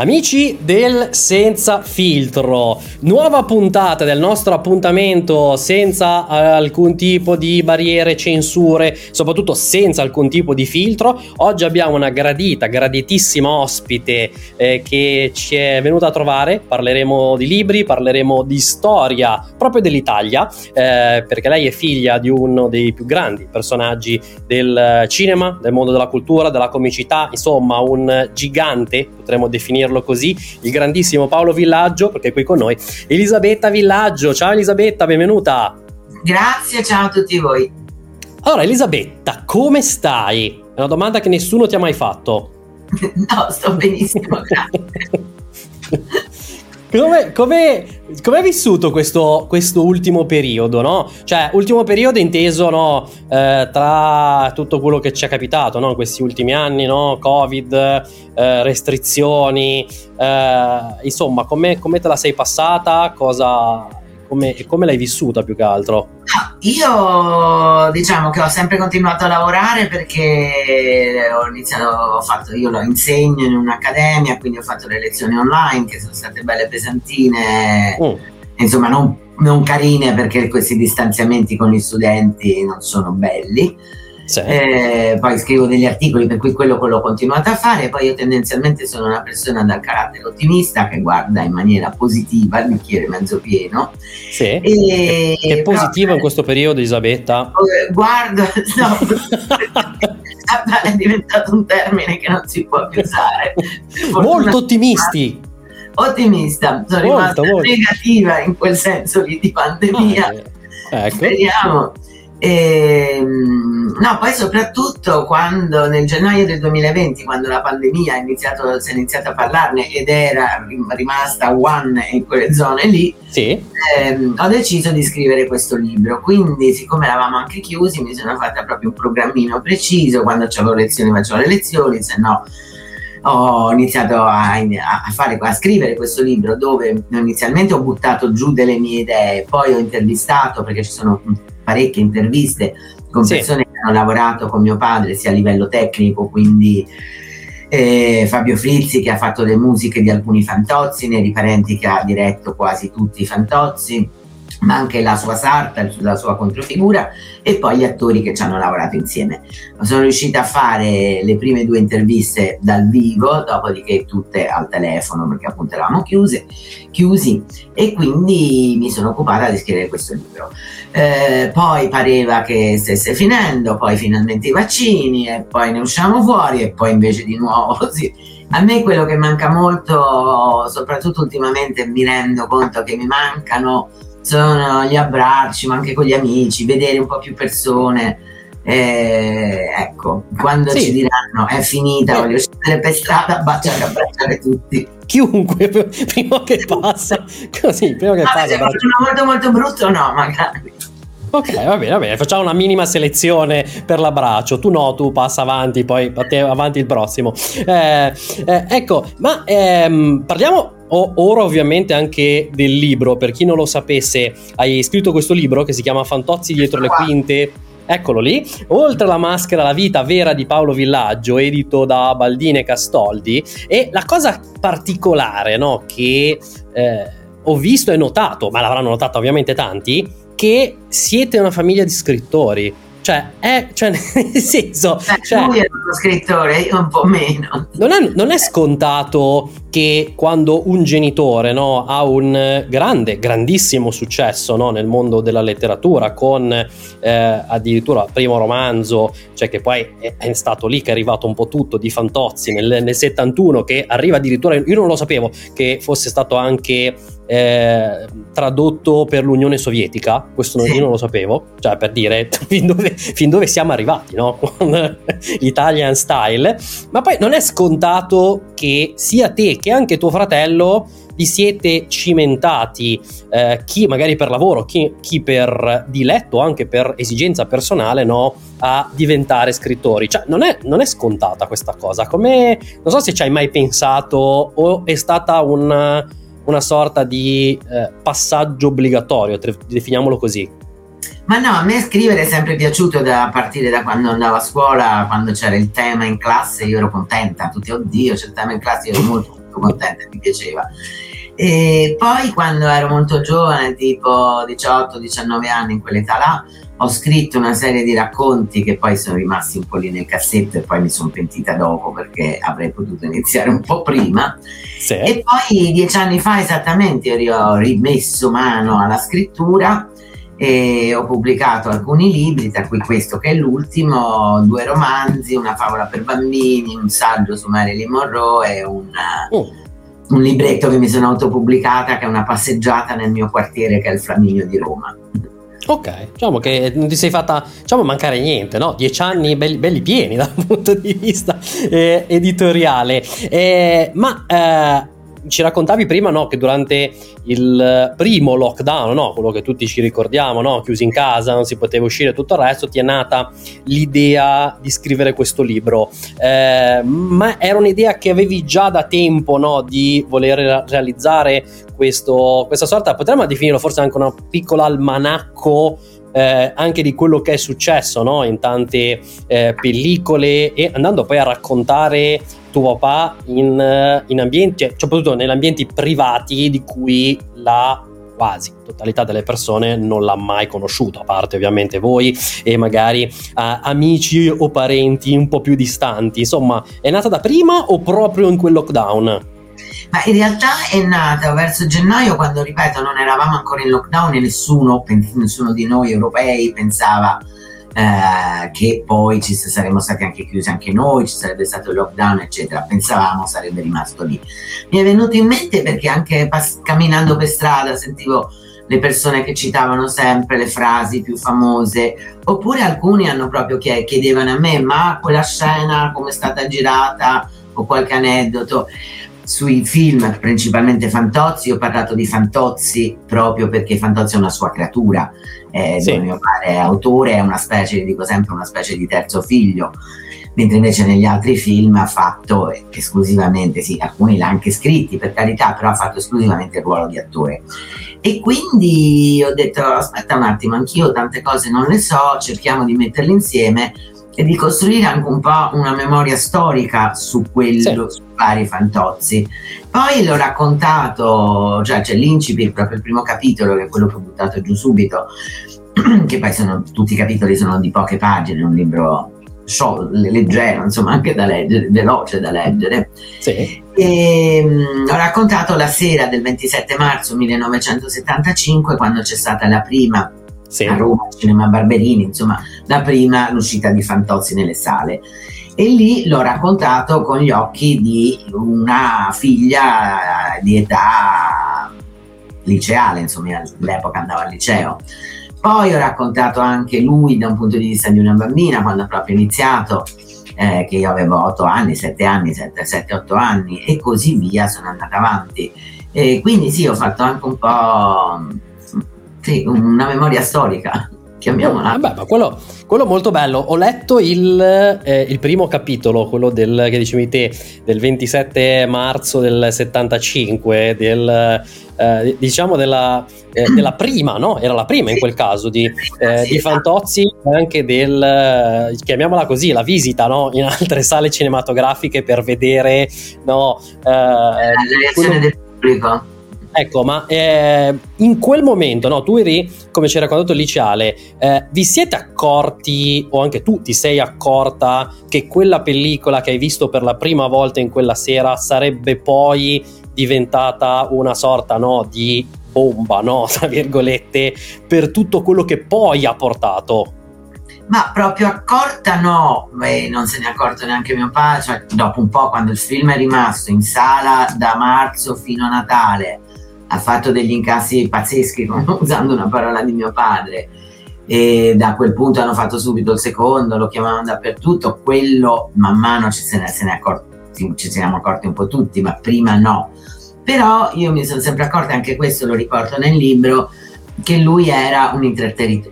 Amici del Senza Filtro, nuova puntata del nostro appuntamento senza eh, alcun tipo di barriere, censure, soprattutto senza alcun tipo di filtro. Oggi abbiamo una gradita, graditissima ospite eh, che ci è venuta a trovare. Parleremo di libri, parleremo di storia proprio dell'Italia, eh, perché lei è figlia di uno dei più grandi personaggi del cinema, del mondo della cultura, della comicità, insomma un gigante, potremmo definirlo definirlo così, il grandissimo Paolo Villaggio, perché è qui con noi, Elisabetta Villaggio. Ciao Elisabetta, benvenuta. Grazie, ciao a tutti voi. Allora, Elisabetta, come stai? È una domanda che nessuno ti ha mai fatto. no, sto benissimo, grazie. Come, come, come hai vissuto questo, questo, ultimo periodo, no? Cioè, ultimo periodo inteso, no? Eh, tra tutto quello che ci è capitato, no? Questi ultimi anni, no? Covid, eh, restrizioni, eh, insomma, come te la sei passata? Cosa, come, come l'hai vissuta più che altro? Io diciamo che ho sempre continuato a lavorare perché ho iniziato, ho fatto, io lo insegno in un'accademia, quindi ho fatto le lezioni online che sono state belle pesantine, mm. insomma non, non carine perché questi distanziamenti con gli studenti non sono belli sì. Eh, poi scrivo degli articoli per cui quello, quello ho continuato a fare, poi io tendenzialmente sono una persona dal carattere ottimista che guarda in maniera positiva il bicchiere mezzo pieno. Sì. E, è positivo in questo periodo Elisabetta? Eh, guarda, no, è diventato un termine che non si può più usare. Molto ottimisti ottimista, sono molto, rimasta molto. negativa in quel senso lì di pandemia. Ah, eh. ecco. Speriamo e, ehm, no, poi soprattutto quando nel gennaio del 2020, quando la pandemia è iniziato, si è iniziato a parlarne ed era rimasta one in quelle zone lì, sì. ehm, ho deciso di scrivere questo libro. Quindi, siccome eravamo anche chiusi, mi sono fatta proprio un programmino preciso. Quando avevo lezioni, facevo le lezioni, se no ho iniziato a, a, fare, a, scrivere questo libro dove inizialmente ho buttato giù delle mie idee, poi ho intervistato perché ci sono parecchie interviste con persone hanno lavorato con mio padre sia a livello tecnico, quindi eh, Fabio Frizzi che ha fatto le musiche di alcuni fantozzi, nei riparenti che ha diretto quasi tutti i fantozzi ma anche la sua sarta, la sua controfigura e poi gli attori che ci hanno lavorato insieme. Sono riuscita a fare le prime due interviste dal vivo, dopodiché tutte al telefono perché appunto eravamo chiuse, chiusi e quindi mi sono occupata di scrivere questo libro. Eh, poi pareva che stesse finendo, poi finalmente i vaccini e poi ne usciamo fuori e poi invece di nuovo così. A me quello che manca molto, soprattutto ultimamente mi rendo conto che mi mancano sono gli abbracci, ma anche con gli amici, vedere un po' più persone. Eh, ecco, quando sì. ci diranno è finita, eh. voglio scendere per strada, baciare, abbracciare tutti. Chiunque prima che passa, così, prima che no, passa. Se molto molto brutto, no, magari. Ok, va bene, va bene, facciamo una minima selezione per l'abbraccio. Tu no, tu passa avanti, poi avanti il prossimo. Eh, eh, ecco, ma ehm, parliamo ora ovviamente anche del libro. Per chi non lo sapesse, hai scritto questo libro che si chiama Fantozzi dietro le quinte. Eccolo lì, oltre alla maschera La vita vera di Paolo Villaggio, edito da Baldini e Castoldi. E la cosa particolare no, che eh, ho visto e notato, ma l'avranno notato ovviamente tanti, che siete una famiglia di scrittori. Cioè, è, cioè nel senso... Beh, cioè, lui è uno scrittore, io un po' meno. Non è, non è scontato che quando un genitore no, ha un grande, grandissimo successo no, nel mondo della letteratura, con eh, addirittura il primo romanzo, cioè che poi è, è, stato lì che è arrivato un po' tutto di Fantozzi nel, nel 71, che arriva addirittura, io non lo sapevo, che fosse stato anche eh, tradotto per l'Unione Sovietica, questo io non lo sapevo, cioè per dire fin dove, fin dove siamo arrivati, no? con l'Italian style, ma poi non è scontato che sia te che anche tuo fratello vi siete cimentati, eh, chi magari per lavoro, chi, chi, per diletto, anche per esigenza personale, no, a diventare scrittori. Cioè, non è, non è scontata questa cosa. Come, non so se ci hai mai pensato o è stata un una sorta di eh, passaggio obbligatorio, definiamolo così. Ma no, a me scrivere è sempre piaciuto da, partire da quando andavo a scuola, quando c'era il tema in classe, io ero contenta, tutti, oddio, c'è il tema in classe, io ero molto molto contenta, mi piaceva. E poi quando ero molto giovane, tipo 18-19 anni, in quell'età là, ho scritto una serie di racconti che poi sono rimasti un po' lì nel cassetto e poi mi sono pentita dopo perché avrei potuto iniziare un po' prima. Sì. E poi dieci anni fa esattamente ho rimesso mano alla scrittura e ho pubblicato alcuni libri, tra cui questo che è l'ultimo, due romanzi, una favola per bambini, un saggio su Marilyn Monroe e un, oh. un libretto che mi sono autopubblicata che è una passeggiata nel mio quartiere che è il Flaminio di Roma. Ok, diciamo che non ti sei fatta diciamo, mancare niente, no? Dieci anni belli, belli pieni dal punto di vista eh, editoriale. Eh, ma eh, ci raccontavi prima no, che durante il primo lockdown, no, quello che tutti ci ricordiamo, no, chiusi in casa, non si poteva uscire tutto il resto, ti è nata l'idea di scrivere questo libro. Eh, ma era un'idea che avevi già da tempo di voler realizzare questo, questa sorta, potremmo definirlo forse anche un piccolo almanacco eh, anche di quello che è successo no? in tante eh, pellicole e andando poi a raccontare tuo papà in, eh, in ambienti, cioè, soprattutto negli ambienti privati di cui la quasi totalità delle persone non l'ha mai conosciuto, a parte ovviamente voi e magari uh, amici o parenti un po' più distanti. Insomma, è nata da prima o proprio in quel lockdown? Ma in realtà è nata verso gennaio quando, ripeto, non eravamo ancora in lockdown e nessuno, nessuno di noi europei pensava eh, che poi ci saremmo stati anche chiusi anche noi, ci sarebbe stato il lockdown, eccetera. Pensavamo sarebbe rimasto lì. Mi è venuto in mente perché anche pass- camminando per strada sentivo le persone che citavano sempre le frasi più famose, oppure alcuni hanno proprio chiedevano a me ma quella scena come è stata girata o qualche aneddoto sui film, principalmente Fantozzi, ho parlato di Fantozzi proprio perché Fantozzi è una sua creatura, eh, sì. mio padre è autore, è una specie, dico sempre, una specie di terzo figlio, mentre invece negli altri film ha fatto esclusivamente, sì, alcuni l'ha anche scritti per carità, però ha fatto esclusivamente il ruolo di attore. E quindi ho detto aspetta un attimo, anch'io tante cose non le so, cerchiamo di metterle insieme e di costruire anche un po' una memoria storica su quello, sì. su vari fantozzi. Poi l'ho raccontato, cioè c'è l'incipit, proprio il primo capitolo, che è quello che ho buttato giù subito, che poi sono, tutti i capitoli sono di poche pagine, un libro leggero, insomma anche da leggere, veloce da leggere. Sì. E, um, ho raccontato la sera del 27 marzo 1975, quando c'è stata la prima sì. a Roma, Cinema Barberini, insomma, la prima l'uscita di Fantozzi nelle sale. E lì l'ho raccontato con gli occhi di una figlia di età liceale, insomma, all'epoca andava al liceo. Poi ho raccontato anche lui da un punto di vista di una bambina, quando ha proprio iniziato, eh, che io avevo 8 anni, 7 anni, 7-8 anni e così via, sono andata avanti. E quindi sì, ho fatto anche un po' sì, una memoria storica chiamiamola. Vabbè, ma quello, quello molto bello. Ho letto il, eh, il, primo capitolo, quello del, che dicevi te, del 27 marzo del 75, del, eh, diciamo della, eh, della, prima, no? Era la prima in quel caso di, eh, di Fantozzi, anche del, chiamiamola così, la visita no? in altre sale cinematografiche per vedere no, eh, la reazione quello... del pubblico Ecco, ma eh, in quel momento, no, tu eri, come ci hai raccontato liceale, eh, vi siete accorti, o anche tu ti sei accorta, che quella pellicola che hai visto per la prima volta in quella sera sarebbe poi diventata una sorta no, di bomba, no, tra virgolette, per tutto quello che poi ha portato? Ma proprio accorta no, Beh, non se ne è accorto neanche mio padre, cioè dopo un po' quando il film è rimasto in sala da marzo fino a Natale ha fatto degli incassi pazzeschi, usando una parola di mio padre. E da quel punto hanno fatto subito il secondo, lo chiamavano dappertutto. Quello man mano ci, se ne, se ne accorti, ci siamo accorti un po' tutti, ma prima no. Però io mi sono sempre accorta, anche questo lo riporto nel libro, che lui era un,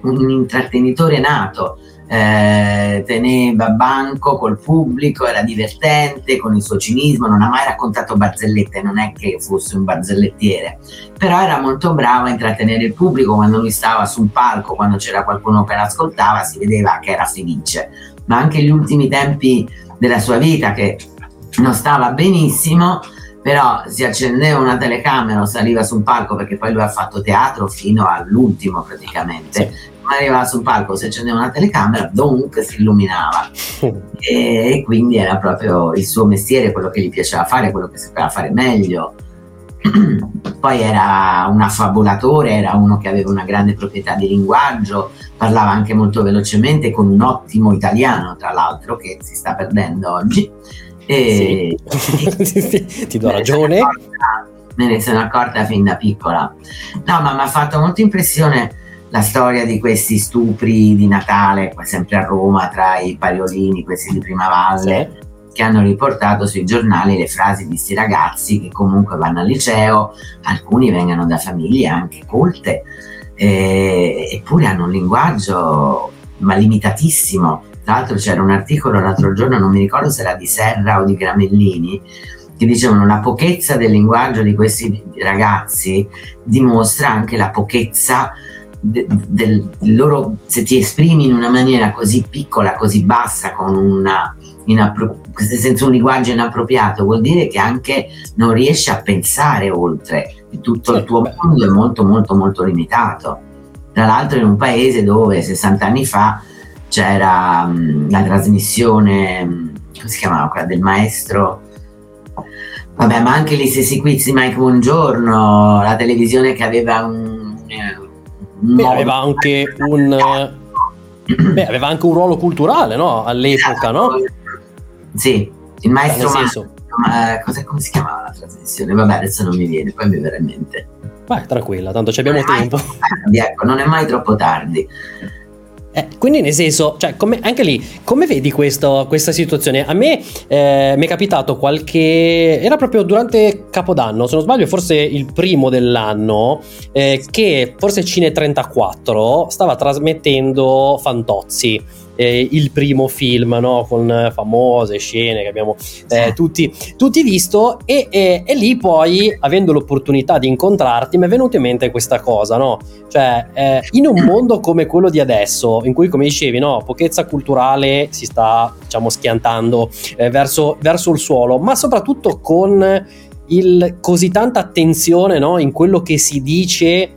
un intrattenitore nato eh, teneva banco col pubblico, era divertente con il suo cinismo, non ha mai raccontato barzellette, non è che fosse un barzellettiere, però era molto bravo a intrattenere il pubblico quando lui stava sul palco, quando c'era qualcuno che l'ascoltava, si vedeva che era felice, ma anche gli ultimi tempi della sua vita che non stava benissimo, però si accendeva una telecamera o saliva su un palco perché poi lui ha fatto teatro fino all'ultimo praticamente. Arrivava sul palco si accendeva una telecamera dunque si illuminava e, quindi era proprio il suo mestiere quello che gli piaceva fare quello che sapeva fare meglio poi era un affabulatore era uno che aveva una grande proprietà di linguaggio parlava anche molto velocemente con un ottimo italiano tra l'altro che si sta perdendo oggi e, sì. ti do ragione. Me ne sono accorta fin da piccola. No, ma mi ha fatto molta impressione la storia di questi stupri di Natale, sempre a Roma, tra i pariolini, questi di Prima Valle, che hanno riportato sui giornali le frasi di questi ragazzi che comunque vanno al liceo, alcuni vengono da famiglie anche colte, eh, eppure hanno un linguaggio ma limitatissimo. Tra l'altro c'era un articolo l'altro giorno, non mi ricordo se era di Serra o di Gramellini, che dicevano la pochezza del linguaggio di questi ragazzi dimostra anche la pochezza del, del loro, se ti esprimi in una maniera così piccola, così bassa, con una inappro- senza un linguaggio inappropriato, vuol dire che anche non riesci a pensare oltre, tutto il tuo mondo è molto molto molto limitato. Tra l'altro in un paese dove 60 anni fa c'era um, la trasmissione, um, come si chiamava quella del maestro? Vabbè, ma anche gli stessi quiz di Mike Buongiorno, la televisione che aveva un... Eh, un beh, aveva anche un... Beh, aveva anche un ruolo culturale, no? All'epoca, no? Sì, il maestro... Senso... Ma, cosa, come si chiamava la trasmissione? Vabbè, adesso non mi viene, poi mi verrà in mente. Vai, tranquilla, tanto abbiamo tempo. Tardi, ecco, non è mai troppo tardi. Eh, quindi nel senso, cioè, come, anche lì, come vedi questo, questa situazione? A me eh, mi è capitato qualche... era proprio durante Capodanno, se non sbaglio forse il primo dell'anno, eh, che forse Cine 34 stava trasmettendo Fantozzi eh, il primo film no? con famose scene che abbiamo eh, tutti, tutti, visto e, e, e, lì poi avendo l'opportunità di incontrarti mi è venuta in mente questa cosa no? cioè eh, in un mondo come quello di adesso in cui come dicevi no pochezza culturale si sta diciamo schiantando eh, verso, verso il suolo ma soprattutto con il, così tanta attenzione no? in quello che si dice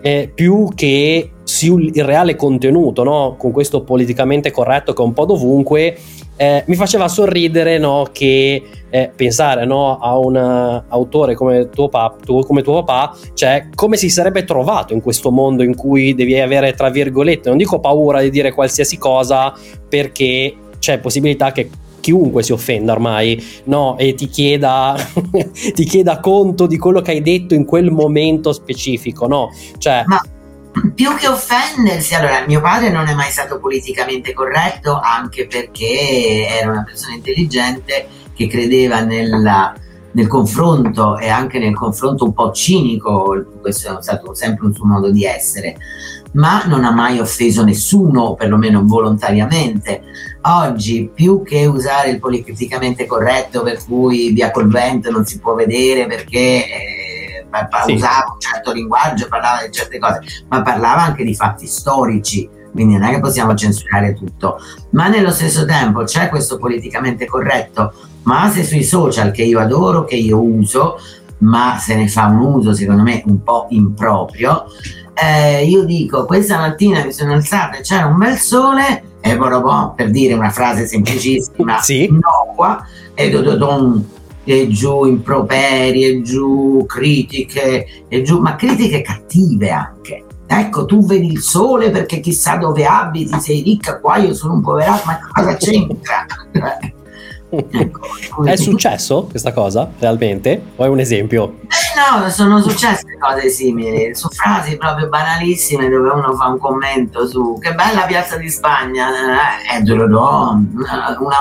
eh, più che sul reale contenuto, no? con questo politicamente corretto che è un po' dovunque, eh, mi faceva sorridere no? che eh, pensare no? a un autore come tuo, pap- tuo, come tuo papà, cioè come si sarebbe trovato in questo mondo in cui devi avere, tra virgolette, non dico paura di dire qualsiasi cosa perché c'è possibilità che chiunque si offenda ormai, no? E ti chieda, ti chieda conto di quello che hai detto in quel momento specifico, no? Cioè... Ma più che offendersi, allora mio padre non è mai stato politicamente corretto anche perché era una persona intelligente che credeva nella, nel confronto e anche nel confronto un po' cinico, questo è stato sempre un suo modo di essere, ma non ha mai offeso nessuno, perlomeno volontariamente. Oggi, più che usare il politicamente corretto per cui via col vento non si può vedere perché... Eh, sì. usava un certo linguaggio, parlava di certe cose, ma parlava anche di fatti storici, quindi non è che possiamo censurare tutto, ma nello stesso tempo c'è questo politicamente corretto, ma se sui social che io adoro, che io uso, ma se ne fa un uso secondo me un po' improprio, eh, io dico questa mattina mi sono alzata e c'era un bel sole e per dire una frase semplicissima, sì. innocua, e do, do, don, e giù improperi, e giù critiche, e giù, ma critiche cattive anche. Ecco, tu vedi il sole perché chissà dove abiti, sei ricca qua, io sono un poverato, ma cosa c'entra? Ecco, è successo questa cosa realmente? O è un esempio? Eh no, sono successe cose simili, su frasi proprio banalissime dove uno fa un commento su che bella piazza di Spagna, eh, eh una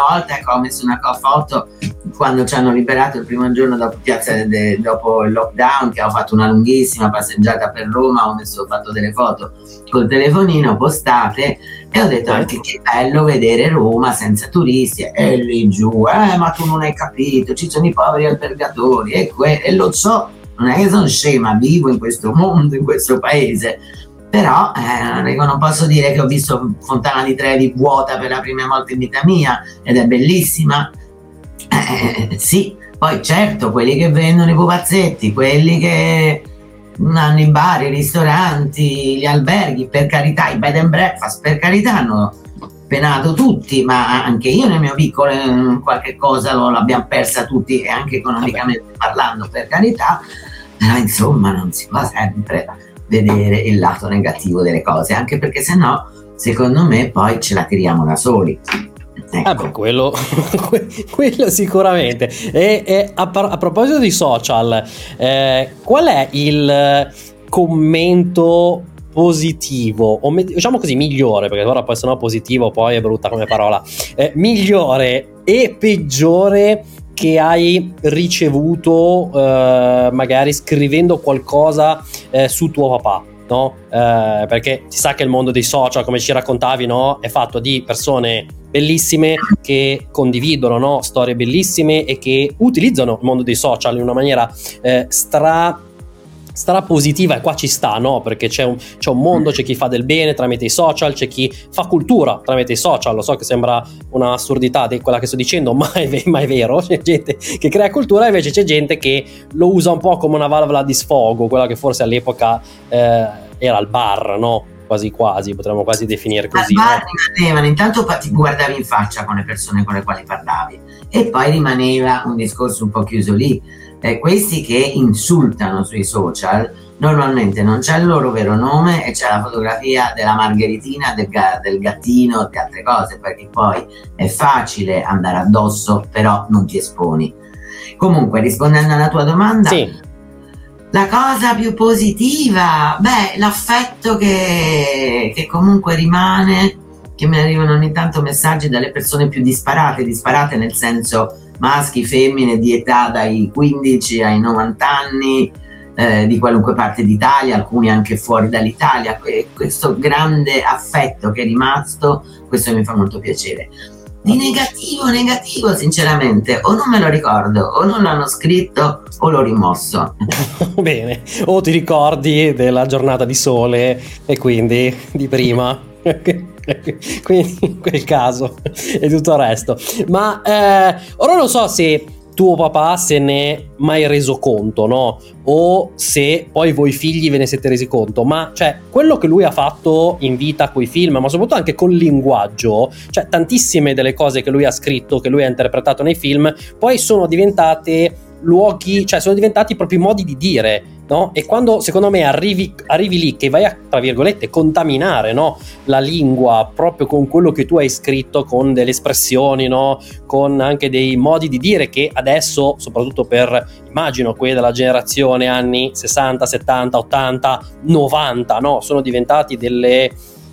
volta ecco, ho messo una foto quando ci hanno liberato il primo giorno dopo, piazza de, dopo il lockdown, che ho fatto una lunghissima passeggiata per Roma, ho, messo, ho fatto delle foto col telefonino postate e ho detto anche che bello vedere Roma senza turisti e lì giù, eh ma tu non hai capito, ci sono i poveri albergatori e, que- e lo so, non è che sono scema, vivo in questo mondo, in questo paese però eh, non posso dire che ho visto Fontana di Trevi vuota per la prima volta in vita mia ed è bellissima eh, sì, Poi certo, quelli che vendono i pupazzetti, quelli che hanno i bar, i ristoranti, gli alberghi, per carità, i bed and breakfast, per carità hanno penato tutti, ma anche io nel mio piccolo in qualche cosa l'abbiamo persa tutti e anche economicamente Vabbè. parlando, per carità, però insomma non si può sempre vedere il lato negativo delle cose, anche perché se no, secondo me, poi ce la tiriamo da soli. Ecco. Ah beh, quello, quello sicuramente. E, e a, a, proposito di social, eh, qual è il commento positivo, o diciamo così migliore, perché ora poi se no positivo poi è brutta come parola, eh, migliore e peggiore che hai ricevuto eh, magari scrivendo qualcosa eh, su tuo papà? No? Eh, perché si sa che il mondo dei social, come ci raccontavi, no? è fatto di persone bellissime che condividono no? storie bellissime e che utilizzano il mondo dei social in una maniera eh, stra stra positiva e qua ci sta, no? Perché c'è un, c'è un, mondo, c'è chi fa del bene tramite i social, c'è chi fa cultura tramite i social. Lo so che sembra un'assurdità di quella che sto dicendo, ma è, ma è vero. C'è gente che crea cultura, invece c'è gente che lo usa un po' come una valvola di sfogo, quella che forse all'epoca eh, era il bar, no? Quasi quasi, potremmo quasi definire così. Al bar rimanevano, intanto ti guardavi in faccia con le persone con le quali parlavi e poi rimaneva un discorso un po' chiuso lì eh, questi che insultano sui social normalmente non c'è il loro vero nome e c'è la fotografia della margheritina, del, ga- del gattino e di altre cose, perché poi è facile andare addosso, però non ti esponi. Comunque, rispondendo alla tua domanda, sì. La cosa più positiva, beh, l'affetto che, che comunque rimane, che mi arrivano ogni tanto messaggi dalle persone più disparate, disparate nel senso maschi, femmine di età dai 15 ai 90 anni, eh, di qualunque parte d'Italia, alcuni anche fuori dall'Italia. questo grande affetto che è rimasto, questo mi fa molto piacere. Di negativo, negativo, sinceramente, o non me lo ricordo, o non l'hanno scritto, o l'ho rimosso. Bene, o ti ricordi della giornata di sole e quindi di prima. quindi in quel caso e tutto il resto. Ma eh, ora non so se tuo papà se ne è mai reso conto, no? O se poi voi figli ve ne siete resi conto, ma cioè quello che lui ha fatto in vita con i film, ma soprattutto anche col linguaggio, cioè tantissime delle cose che lui ha scritto, che lui ha interpretato nei film, poi sono diventate luoghi, cioè sono diventati i propri modi di dire no? E quando secondo me arrivi, arrivi, lì che vai a, tra virgolette, contaminare no? la lingua proprio con quello che tu hai scritto, con delle espressioni, no? Con anche dei modi di dire che adesso, soprattutto per, immagino, quelli della generazione anni 60, 70, 80, 90, no? Sono diventati delle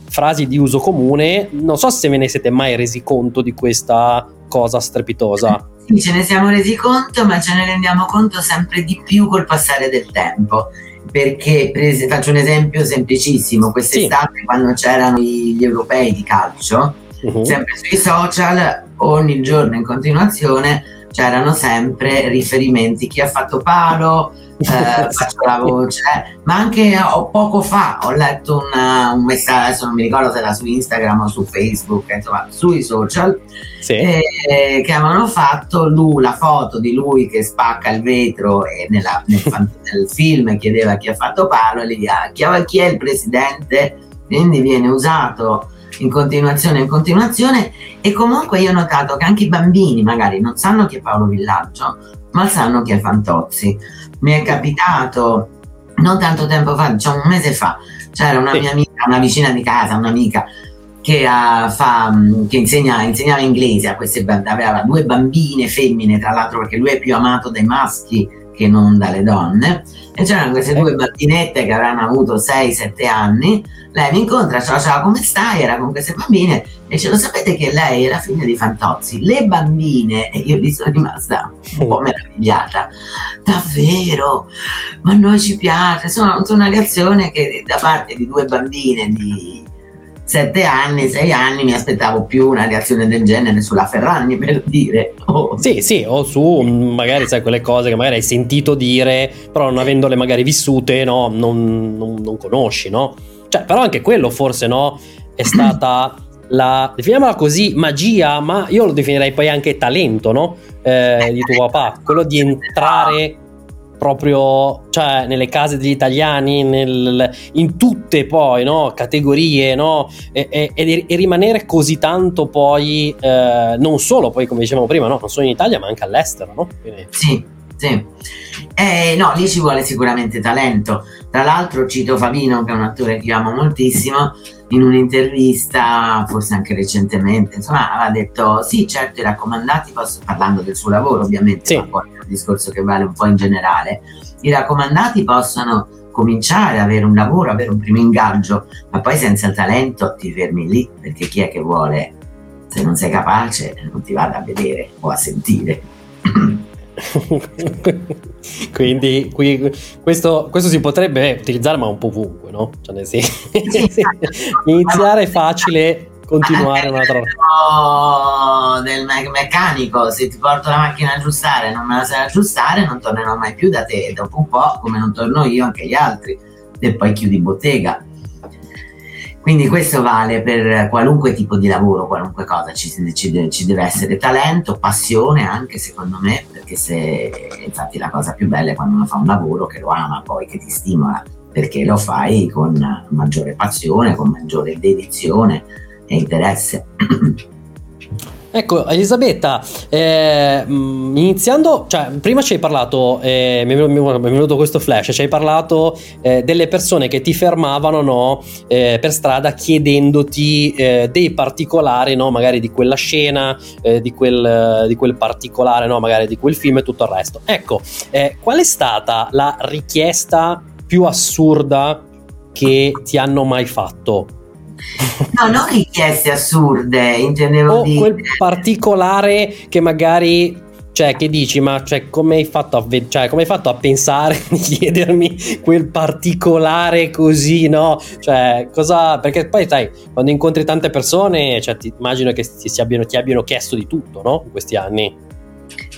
frasi di uso comune. Non so se ve ne siete mai resi conto di questa cosa strepitosa. Sì, ce ne siamo resi conto, ma ce ne rendiamo conto sempre di più col passare del tempo. Perché prese, faccio un esempio semplicissimo: quest'estate, sì. quando c'erano gli europei di calcio, uh-huh. sempre sui social, ogni giorno in continuazione c'erano sempre riferimenti chi ha fatto palo, eh, faccio la voce, ma anche oh, poco fa ho letto una, un messaggio, adesso non mi ricordo se era su Instagram o su Facebook, insomma sui social, sì. eh, che avevano fatto lui, la foto di lui che spacca il vetro e nella, nel, nel, film chiedeva chi ha fatto palo, e gli chiedeva chi è il presidente, quindi viene usato in continuazione in continuazione e comunque io ho notato che anche i bambini magari non sanno chi è Paolo Villaggio ma sanno chi è Fantozzi mi è capitato non tanto tempo fa diciamo un mese fa c'era una sì. mia amica una vicina di casa un'amica che, uh, fa, che insegna, insegnava inglese a queste aveva due bambine femmine tra l'altro perché lui è più amato dai maschi che non dalle donne e c'erano queste due bambinette che avranno avuto 6-7 anni lei mi incontra, ciao ciao come stai? era con queste bambine e dice lo sapete che lei era figlia di Fantozzi le bambine e io lì sono rimasta un po' meravigliata davvero? ma noi ci piace sono, sono una reazione che da parte di due bambine di sette anni, sei anni mi aspettavo più una reazione del genere sulla Ferragni per dire. Oh. Sì, sì, o su magari sai quelle cose che magari hai sentito dire, però non avendole magari vissute, no, non, non, non conosci, no? Cioè, però anche quello forse, no, è stata la, definiamola così, magia, ma io lo definirei poi anche talento, no? Eh, di tuo papà, quello di entrare proprio cioè, nelle case degli italiani, nel, in tutte poi no? categorie, no? E, e, e, rimanere così tanto poi, eh, non solo poi come dicevamo prima, no? non solo in Italia ma anche all'estero. No? Quindi... Sì, sì. Eh, no, lì ci vuole sicuramente talento. Tra l'altro cito Fabino, che è un attore che amo moltissimo, in un'intervista, forse anche recentemente, insomma, aveva detto sì, certo, i raccomandati possono, parlando del suo lavoro ovviamente, sì. ma poi è un discorso che vale un po' in generale, i raccomandati possono cominciare ad avere un lavoro, avere un primo ingaggio, ma poi senza il talento ti fermi lì, perché chi è che vuole, se non sei capace, non ti vada a vedere o a sentire. Quindi qui, questo, questo, si potrebbe utilizzare ma un po' ovunque, no? Cioè nel senso, iniziare è facile, continuare un'altra del me- meccanico se ti porto la macchina a aggiustare e non me la sai aggiustare non tornerò mai più da te dopo un po' come non torno io anche gli altri e poi chiudi bottega quindi questo vale per qualunque tipo di lavoro, qualunque cosa, ci, ci, ci, deve essere talento, passione anche secondo me, perché se infatti la cosa più bella è quando uno fa un lavoro che lo ama poi, che ti stimola, perché lo fai con maggiore passione, con maggiore dedizione e interesse. Ecco, Elisabetta, eh, mm, iniziando, cioè, prima ci hai parlato, eh, mi, è venuto questo flash, ci hai parlato eh, delle persone che ti fermavano no, eh, per strada chiedendoti eh, dei particolari, no, magari di quella scena, eh, di quel, di, quel, particolare, no, magari di quel film e tutto il resto. Ecco, qual è stata la richiesta più assurda che ti hanno mai fatto? No, non richieste assurde, intendevo o dire. quel particolare che magari cioè, che dici, ma cioè, come, hai fatto a, cioè, come hai fatto a pensare di chiedermi quel particolare così, no? Cioè, cosa. Perché poi, sai, quando incontri tante persone, cioè, ti immagino che ti, abbiano, ti abbiano chiesto di tutto, no? In questi anni.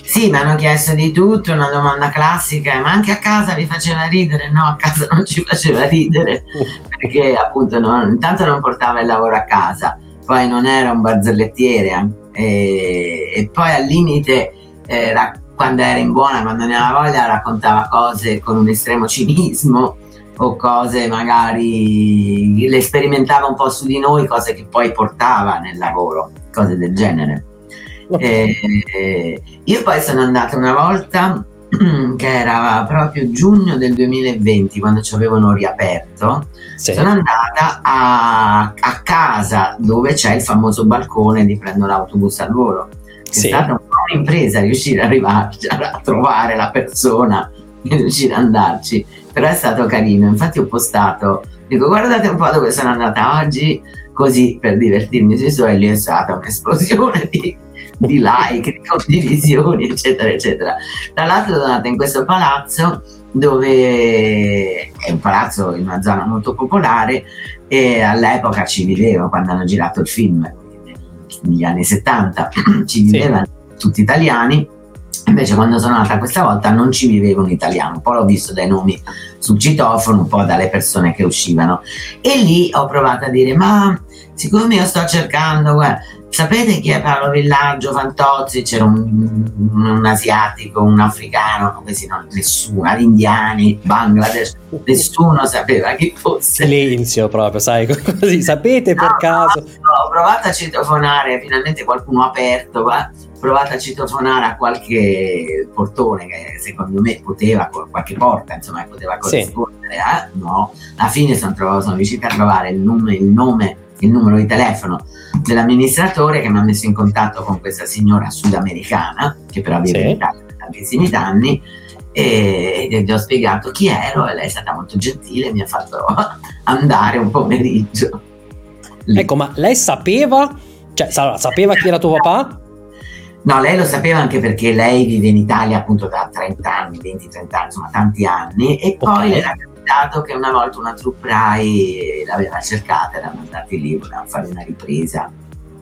Sì, mi hanno chiesto di tutto, una domanda classica, ma anche a casa vi faceva ridere? No, a casa non ci faceva ridere, perché appunto non, intanto non portava il lavoro a casa, poi non era un barzellettiere eh, e, e poi al limite era, quando era in buona, quando ne aveva voglia, raccontava cose con un estremo cinismo o cose magari le sperimentava un po' su di noi, cose che poi portava nel lavoro, cose del genere. Eh, io poi sono andata una volta che era proprio giugno del 2020 quando ci avevano riaperto sì. sono andata a, a, casa dove c'è il famoso balcone di prendo l'autobus al volo sì. è stata un po' un'impresa riuscire ad arrivare a trovare la persona riuscire ad andarci però è stato carino infatti ho postato dico guardate un po' dove sono andata oggi così per divertirmi sui suoi lì è stata un'esplosione di di like, di condivisioni, eccetera, eccetera. Tra l'altro sono andata in questo palazzo dove è un palazzo in una zona molto popolare e all'epoca ci viveva quando hanno girato il film negli anni 70 ci vivevano sì. tutti italiani invece quando sono andata questa volta non ci viveva un italiano un po' l'ho visto dai nomi sul citofono un po' dalle persone che uscivano e lì ho provato a dire ma siccome io sto cercando guarda, Sapete chi è Paolo Villaggio, Fantozzi? C'era un, un asiatico, un africano, questi no, nessuno, indiani, Bangladesh, nessuno sapeva chi fosse. Silenzio proprio, sai, così, sapete per no, caso? No, ho provato a citofonare, finalmente qualcuno ha aperto, va? ho provato a citofonare a qualche portone che secondo me poteva, qualche porta, insomma, poteva corrispondere, sì. eh? no, alla fine sono, trovato, sono riuscita a trovare il nome, il nome il numero di telefono dell'amministratore che mi ha messo in contatto con questa signora sudamericana che però vive sì. in Italia da tantissimi anni e, e gli ho spiegato chi ero e lei è stata molto gentile e mi ha fatto andare un pomeriggio. Lì. Ecco, ma lei sapeva, cioè sapeva chi era tuo papà? No, lei lo sapeva anche perché lei vive in Italia appunto da 30 anni, 20-30 anni, insomma tanti anni e okay. poi le capitato che una volta una troupe Rai l'aveva cercata, erano andati lì, volevano fare una ripresa.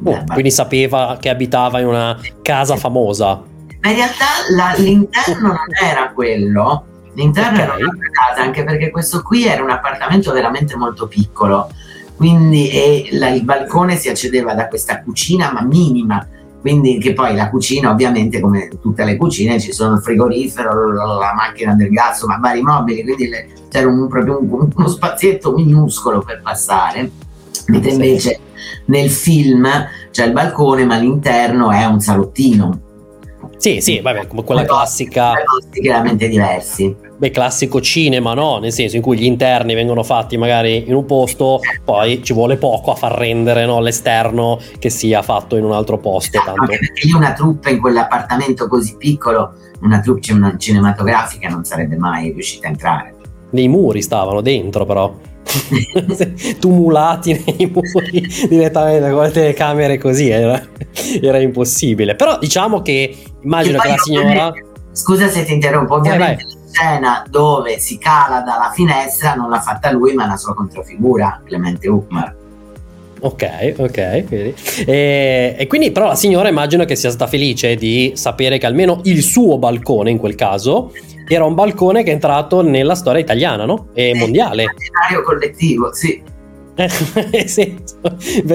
Oh, quindi sapeva che abitava in una casa famosa. Ma in realtà la, l'interno non era quello, l'interno okay. era una casa, anche perché questo qui era un appartamento veramente molto piccolo. quindi e la, il balcone si accedeva da questa cucina ma minima quindi che poi la cucina ovviamente come tutte le cucine ci sono il frigorifero, la macchina del gas, ma vari mobili, quindi le, c'era un, proprio un, uno spazietto minuscolo per passare, mentre invece nel film c'è il balcone ma all'interno è un salottino. Sì, sì, vabbè, come quella classica. Chiaramente diversi beh, classico cinema, no? Nel senso in cui gli interni vengono fatti magari in un posto, poi ci vuole poco a far rendere no, l'esterno che sia fatto in un altro posto. Esatto, tanto. Perché io una truppa in quell'appartamento così piccolo, una truppa cinematografica non sarebbe mai riuscita a entrare. Nei muri stavano dentro però. tumulati nei muri direttamente con le telecamere così era, era impossibile però diciamo che immagino che, che la signora scusa se ti interrompo ovviamente vai, vai scena dove si cala dalla finestra non l'ha fatta lui ma la sua controfigura, Clemente Uckmar. Ok, ok, vedi. E, e, quindi però la signora immagino che sia stata felice di sapere che almeno il suo balcone in quel caso era un balcone che è entrato nella storia italiana, no? E sì, mondiale. Immaginario collettivo, sì. sì.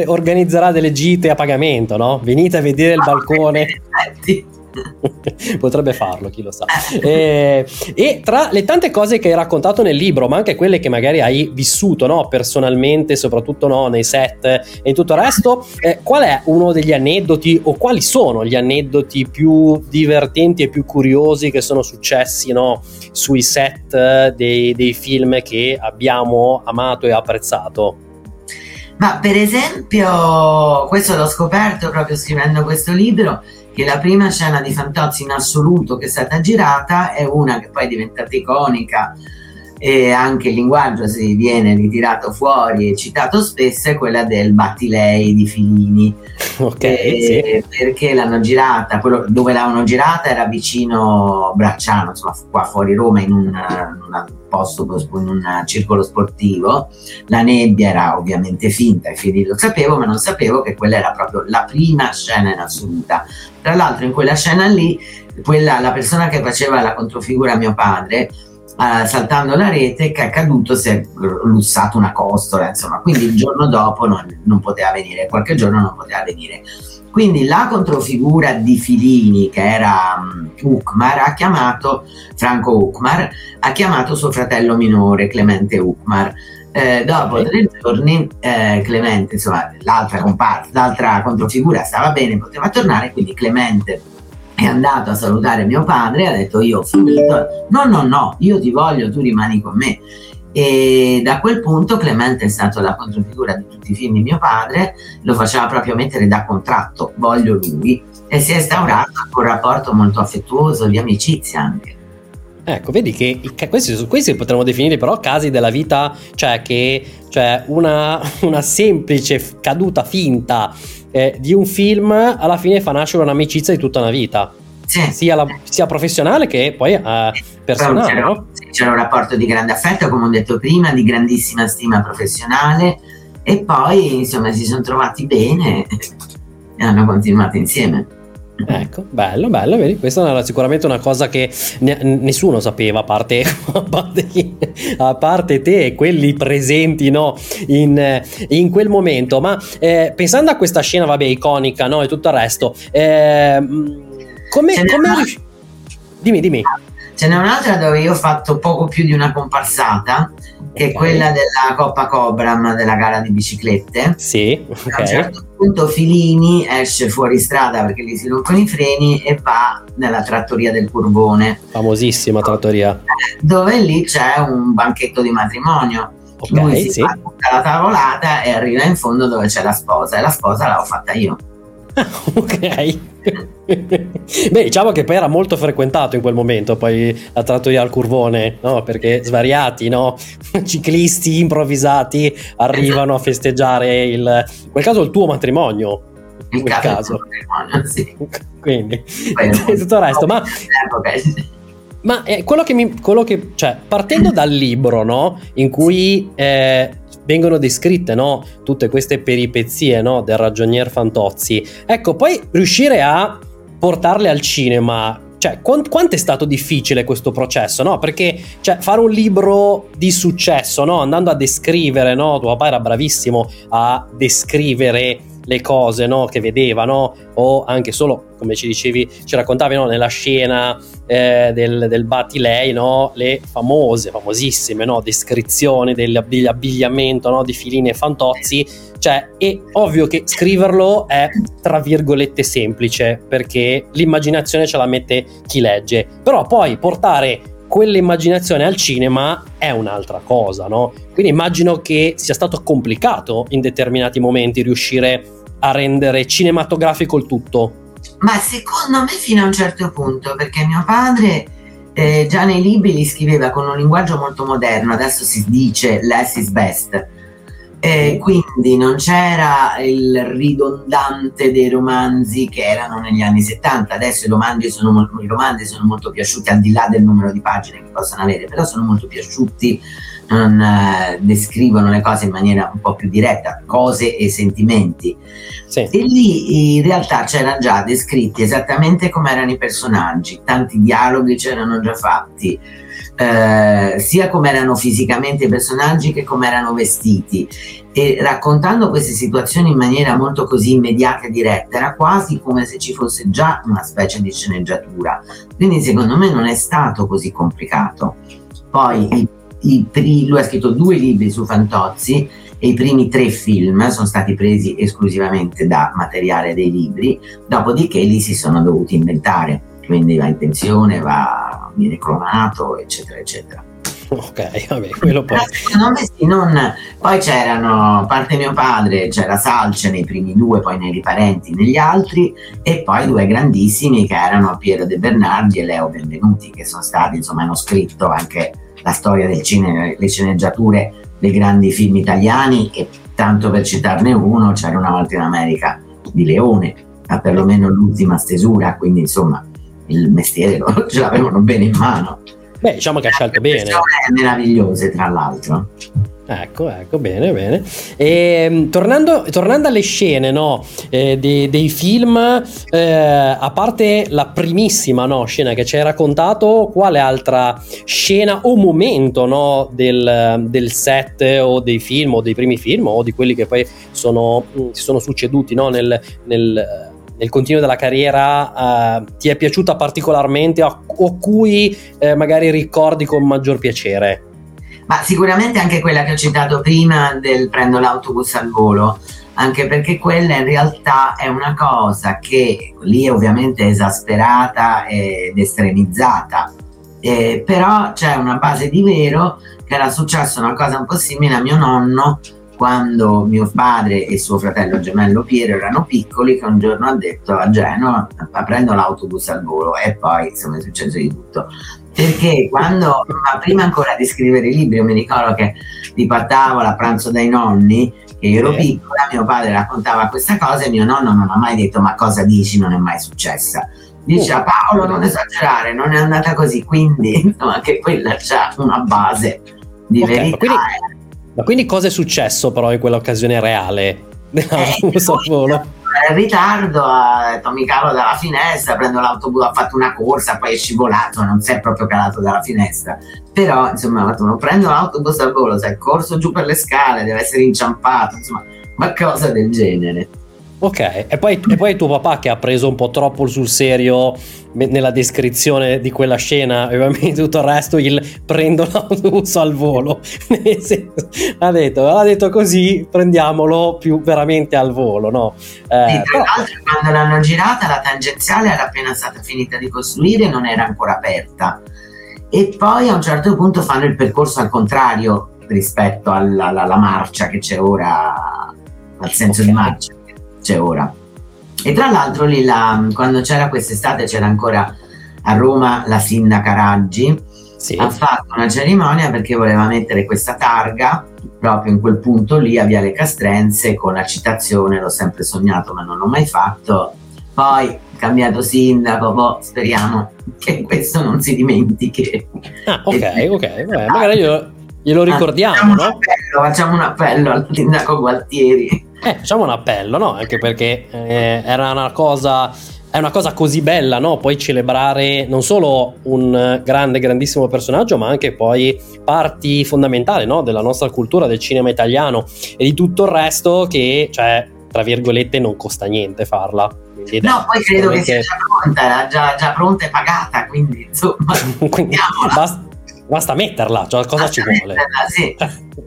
Organizzerà delle gite a pagamento, no? Venite a vedere il balcone. Effetti Potrebbe farlo, chi lo sa. E, e, tra le tante cose che hai raccontato nel libro, ma anche quelle che magari hai vissuto no, personalmente, soprattutto no, nei set e tutto il resto, eh, qual è uno degli aneddoti o quali sono gli aneddoti più divertenti e più curiosi che sono successi no, sui set dei, dei film che abbiamo amato e apprezzato? Ma per esempio, questo l'ho scoperto proprio scrivendo questo libro, che la prima scena di Fantozzi in assoluto che è stata girata è una che poi è diventata iconica e anche il linguaggio si viene ritirato fuori e citato spesso è quella del Battilei di Filini ok sì. perché l'hanno girata? Quello dove l'hanno girata era vicino Bracciano insomma qua fuori Roma in un, in un posto in un circolo sportivo. La nebbia era ovviamente finta e Filini lo sapevo ma non sapevo che quella era proprio la prima scena in assoluta. Tra l'altro in quella scena lì quella, la persona che faceva la controfigura a mio padre uh, saltando la rete che è caduto, si è lussato una costola, insomma, quindi il giorno dopo non, non poteva venire, qualche giorno non poteva venire. Quindi la controfigura di Filini, che era um, Uckmar, ha chiamato Franco Uckmar, ha chiamato suo fratello minore Clemente Uckmar. Eh, dopo tre giorni eh, Clemente, insomma, l'altra comparsa, l'altra controfigura stava bene, poteva tornare, quindi Clemente è andato a salutare mio padre, ha detto io ho finito, no no no, io ti voglio, tu rimani con me. E da quel punto Clemente è stato la controfigura di tutti i film di mio padre, lo faceva proprio mettere da contratto, voglio lui, e si è instaurato un rapporto molto affettuoso, di amicizia anche. Ecco, vedi che questi, questi potremmo definire però casi della vita, cioè che cioè una, una semplice caduta finta eh, di un film alla fine fa nascere un'amicizia di tutta una vita. Sì. Sia, la, sia, professionale che poi eh, personale. C'era, no? c'era un rapporto di grande affetto, come ho detto prima, di grandissima stima professionale e poi insomma si sono trovati bene e hanno continuato insieme. Ecco, bello, bello, vedi? Questa era sicuramente una cosa che ne- nessuno sapeva, a parte, a, parte, a parte, te e quelli presenti no? in, in, quel momento. Ma eh, pensando a questa scena, vabbè, iconica no? e tutto il resto, eh, come... come riusci- dimmi, dimmi. Ce n'è un'altra dove io ho fatto poco più di una comparsata, che okay. è quella della Coppa Cobram, della gara di biciclette. Sì, ok. A un certo punto Filini esce fuori strada perché gli si rompono i freni e va nella trattoria del Curvone. Famosissima trattoria. Dove lì c'è un banchetto di matrimonio. Ok, Lui si sì. fa tutta la tavolata e arriva in fondo dove c'è la sposa e la sposa l'ho fatta io. ok. Beh, diciamo che poi era molto frequentato in quel momento, poi la trattoria al curvone, no? Perché svariati, no? Ciclisti improvvisati arrivano a festeggiare il, in quel caso il tuo matrimonio. In quel caso. Sì. Quindi, tutto il resto, ma... Ma eh, quello che mi. Quello che, cioè, partendo dal libro, no? In cui eh, vengono descritte no? tutte queste peripezie no? del ragionier Fantozzi. Ecco, poi riuscire a portarle al cinema cioè, quant- quanto è stato difficile questo processo, no? Perché cioè, fare un libro di successo, no? Andando a descrivere, no? Tuo papà era bravissimo a descrivere le cose no, che vedeva, no? o anche solo, come ci dicevi, ci raccontavi no, nella scena eh, del, del Batilei, no, le famose, famosissime no, descrizioni dell'abbigliamento no, di Filini e Fantozzi, cioè è ovvio che scriverlo è tra virgolette semplice perché l'immaginazione ce la mette chi legge, però poi portare quell'immaginazione al cinema è un'altra cosa, no? Quindi immagino che sia stato complicato in determinati momenti riuscire a rendere cinematografico il tutto? Ma secondo me fino a un certo punto, perché mio padre eh, già nei libri li scriveva con un linguaggio molto moderno, adesso si dice less is best. Eh, quindi non c'era il ridondante dei romanzi che erano negli anni 70, adesso i romanzi, sono, i romanzi sono molto piaciuti al di là del numero di pagine che possono avere, però sono molto piaciuti non eh, descrivono le cose in maniera un po' più diretta, cose e sentimenti. Sì. E lì in realtà c'erano già descritti esattamente come erano i personaggi, tanti dialoghi c'erano già fatti, eh, sia come erano fisicamente i personaggi che come erano vestiti. E raccontando queste situazioni in maniera molto così immediata e diretta, era quasi come se ci fosse già una specie di sceneggiatura. Quindi secondo me non è stato così complicato. Poi i Pri- lui ha scritto due libri su Fantozzi e i primi tre film sono stati presi esclusivamente da materiale dei libri, dopodiché li si sono dovuti inventare, quindi va in pensione, va, viene clonato, eccetera, eccetera. Ok, vabbè, quello poi. Me sì, non... Poi c'erano, a parte mio padre, c'era Salce nei primi due, poi nei riparenti negli altri, e poi due grandissimi che erano Piero De Bernardi e Leo Benvenuti, che sono stati, insomma, hanno scritto anche la storia del cinema, le sceneggiature dei grandi film italiani e tanto per citarne uno c'era una volta in America di Leone, ma perlomeno l'ultima stesura, quindi insomma il mestiere ce l'avevano bene in mano. Beh, diciamo che ha scelto bene. Meravigliose, tra l'altro. Ecco, ecco, bene, bene. E, ehm, tornando, tornando, alle scene no, eh, dei, dei, film, eh, a parte la primissima no, scena che ci hai raccontato, quale altra scena o momento no, del, del, set o dei film o dei primi film o di quelli che poi sono, mm, si sono succeduti nel, nel nel continuo della carriera uh, ti è piaciuta particolarmente o, o cui eh, magari ricordi con maggior piacere? Ma sicuramente anche quella che ho citato prima del prendo l'autobus al volo, anche perché quella in realtà è una cosa che lì è ovviamente esasperata ed estremizzata, eh, però c'è una base di vero che era successa una cosa un po' simile a mio nonno quando mio padre e suo fratello gemello Piero erano piccoli che un giorno ha detto a Genova prendo l'autobus al volo. E poi insomma è successo di tutto. Perché quando ma prima ancora di scrivere i libri io mi ricordo che li portavo a pranzo dai nonni che io ero piccola mio padre raccontava questa cosa e mio nonno non ha mai detto ma cosa dici? Non è mai successa. Dice a Paolo non esagerare non è andata così. Quindi insomma anche quella c'ha una base di okay, verità quindi ma quindi cosa è successo però in quell'occasione reale volo? In ritardo, ha detto mi calo dalla finestra, prendo l'autobus, ha fatto una corsa, poi è scivolato, non si è proprio calato dalla finestra. Però, insomma, non prendo l'autobus al volo, si è corso giù per le scale, deve essere inciampato, insomma, ma cosa del genere. Ok, e poi, e poi tuo papà che ha preso un po' troppo sul serio nella descrizione di quella scena e ovviamente tutto il resto il prendo l'autobus al volo ha detto, ha detto così prendiamolo più veramente al volo no? Eh, tra l'altro quando l'hanno girata la tangenziale era appena stata finita di costruire e non era ancora aperta e poi a un certo punto fanno il percorso al contrario rispetto alla, alla, alla marcia che c'è ora al senso okay. di marcia c'è ora. E tra l'altro lì la, quando c'era quest'estate c'era ancora a Roma la sindaca Raggi, sì. ha fatto una cerimonia perché voleva mettere questa targa proprio in quel punto lì a Viale Castrense con la citazione l'ho sempre sognato ma non l'ho mai fatto poi cambiato sindaco boh, speriamo che questo non si dimentichi ah ok ok Beh, magari io, glielo ricordiamo facciamo, no? un appello, facciamo un appello al sindaco Gualtieri eh, facciamo un appello, no? Anche perché eh, era una cosa. È, una cosa così bella, no? Poi celebrare non solo un grande, grandissimo personaggio, ma anche poi parti fondamentali, no? Della nostra cultura, del cinema italiano e di tutto il resto che, cioè, tra virgolette, non costa niente farla. Quindi, no, poi credo che sia già pronta, già, già pronta e pagata, quindi insomma, quindi, basta, basta, metterla, cioè cosa basta ci vuole? Metterla, sì.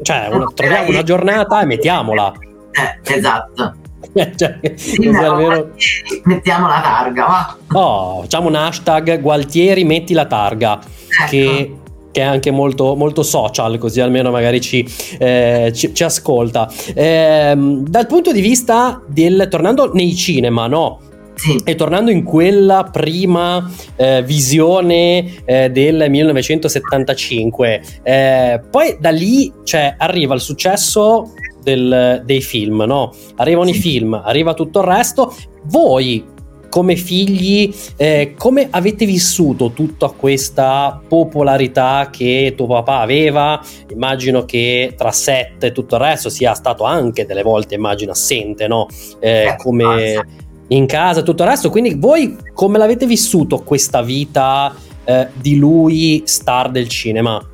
Cioè, una, troviamo una giornata e mettiamola. Eh, esatto. cioè, sì, no, vero... mettiamo la targa va. oh, facciamo un hashtag Gualtieri metti la targa ecco. che che è anche molto, molto social, così almeno magari ci, eh, ci, ci ascolta. Eh, dal punto di vista del, tornando nei cinema, no? Sì. E tornando in quella prima eh, visione eh, del 1975, eh, poi da lì cioè, arriva il successo del, dei film, no? Arrivano sì. i film, arriva tutto il resto. Voi come figli, eh, come avete vissuto tutta questa popolarità che tuo papà aveva? Immagino che tra set e tutto il resto sia stato anche delle volte, immagino, assente, no? Eh, eh come in casa e tutto il resto. Quindi voi come l'avete vissuto questa vita eh, di lui star del cinema?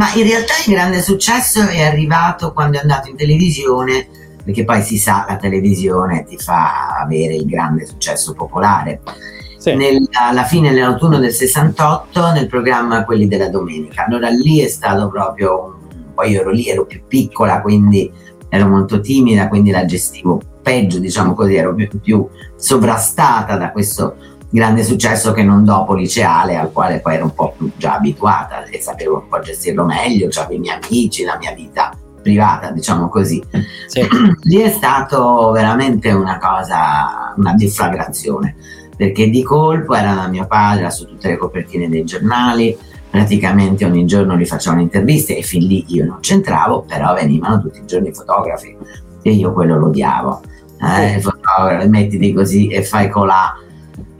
Ma in realtà il grande successo è arrivato quando è andato in televisione, perché poi si sa, la televisione ti fa avere il grande successo popolare. Sì. Nel, alla fine dell'autunno del 68 nel programma Quelli della Domenica. Allora lì è stato proprio, poi io ero lì, ero più piccola, quindi ero molto timida, quindi la gestivo peggio, diciamo così, ero più, più sovrastata da questo grande successo che non dopo liceale al quale poi ero un po' più già abituata e sapevo un po' gestirlo meglio, avevo i miei amici, la mia vita privata, diciamo così. Sì. Lì è stato veramente una cosa, una deflagrazione, perché di colpo era da mio padre, era su tutte le copertine dei giornali, praticamente ogni giorno gli facevano interviste e fin lì io non c'entravo, però venivano tutti i giorni i fotografi e io quello lo odiavo. Eh, fotografi, mettiti così e fai colà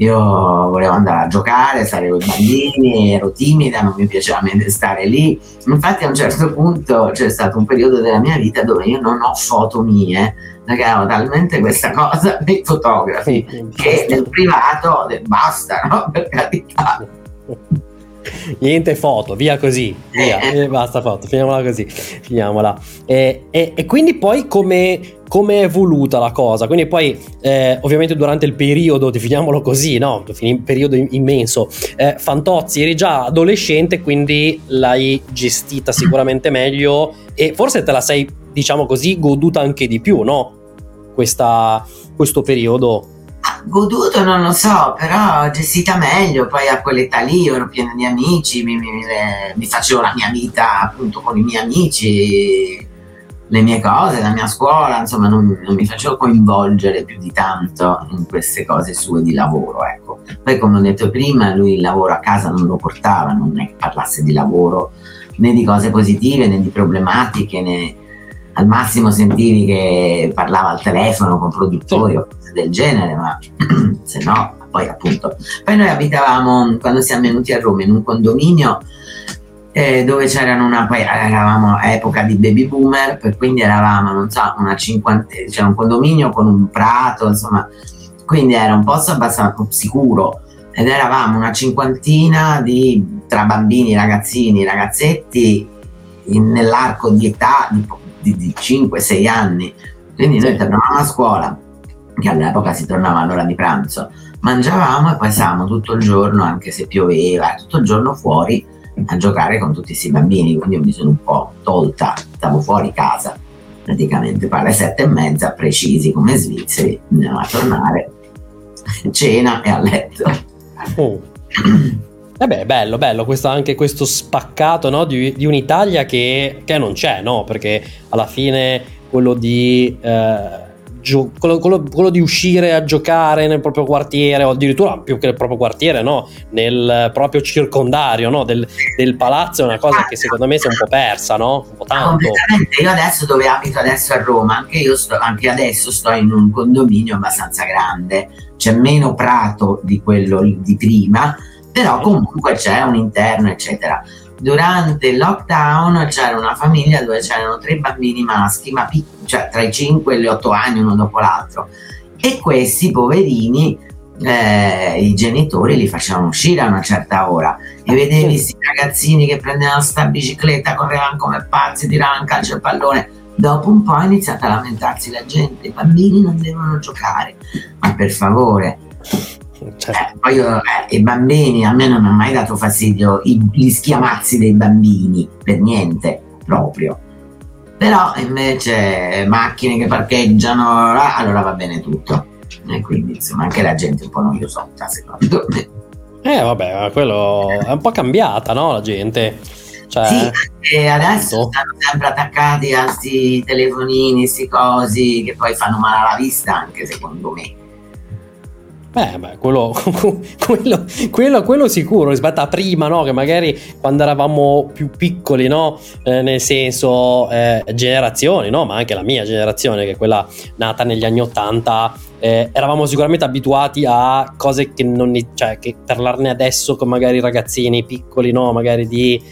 io volevo andare a giocare, stare con i bambini, ero timida, non mi piaceva stare lì. Infatti a un certo punto c'è stato un periodo della mia vita dove io non ho foto mie, perché avevo talmente questa cosa dei fotografi che nel privato basta, no? Per carità. Niente foto, via così, via, eh. basta foto, finiamola così, finiamola. E, e, e quindi poi come, come è evoluta la cosa? Quindi poi eh, ovviamente durante il periodo, definiamolo così, no? Un periodo immenso, eh, Fantozzi eri già adolescente, quindi l'hai gestita sicuramente meglio e forse te la sei, diciamo così, goduta anche di più, no? Questa, questo periodo goduto non lo so, però gestita meglio, poi a quell'età lì ero piena di amici, mi, mi, mi, facevo la mia vita appunto con i miei amici, le mie cose, la mia scuola, insomma non, non, mi facevo coinvolgere più di tanto in queste cose sue di lavoro, ecco. Poi come ho detto prima, lui il lavoro a casa non lo portava, non è che parlasse di lavoro né di cose positive né di problematiche né al massimo sentivi che parlava al telefono con produttori o cose del genere, ma se no, poi appunto. Poi noi abitavamo, quando siamo venuti a Roma, in un condominio eh, dove c'erano una, poi eravamo a epoca di baby boomer, per quindi eravamo, non so, una cinquantina, c'era un condominio con un prato, insomma, quindi era un posto abbastanza sicuro. Ed eravamo una cinquantina di, tra bambini, ragazzini, ragazzetti in, nell'arco di età di di, di 5-6 anni. Quindi noi tornavamo a scuola, che all'epoca si tornava all'ora di pranzo, mangiavamo e poi stavamo tutto il giorno, anche se pioveva, tutto il giorno fuori a giocare con tutti questi bambini. Quindi io mi sono un po' tolta, stavo fuori casa praticamente, poi alle sette e mezza, precisi come svizzeri, andiamo a tornare, cena e a letto. Oh. Eh beh, bello, bello, questo, anche questo spaccato no, di, di, un'Italia che, che, non c'è, no? Perché alla fine quello di, eh, gio- quello, quello, quello di, uscire a giocare nel proprio quartiere, o addirittura più che nel proprio quartiere, no? Nel proprio circondario no? del, del, palazzo è una cosa che secondo me si è un po' persa, no? Un po' tanto. Io adesso dove abito adesso a Roma, anche io sto, anche adesso sto in un condominio abbastanza grande, c'è meno prato di quello di prima però comunque c'è un interno, eccetera. Durante il lockdown c'era una famiglia dove c'erano tre bambini maschi, ma pic- cioè tra i 5 e gli 8 anni uno dopo l'altro. E questi poverini eh, i genitori li facevano uscire a una certa ora e vedevi questi ragazzini che prendevano sta bicicletta, correvano come pazzi, tiravano calcio e pallone. Dopo un po' ha iniziato a lamentarsi la gente, i bambini non devono giocare, ma per favore. Certo. Eh, poi io, eh, i bambini a me non hanno mai dato fastidio i, gli schiamazzi dei bambini, per niente, proprio. Però invece macchine che parcheggiano, allora va bene tutto e quindi insomma anche la gente è un po' noiosotta secondo me. Eh vabbè, quello è un po' cambiata, no? La gente. Cioè, sì, e adesso tanto. stanno sempre attaccati a questi telefonini, questi cosi che poi fanno male alla vista anche secondo me. Beh, beh quello, quello, quello, quello, sicuro rispetto a prima, no? Che magari quando eravamo più piccoli, no? Eh, nel senso, eh, generazioni, no? Ma anche la mia generazione, che è quella nata negli anni Ottanta, eh, eravamo sicuramente abituati a cose che non, cioè, che parlarne adesso con magari ragazzini piccoli? Magari di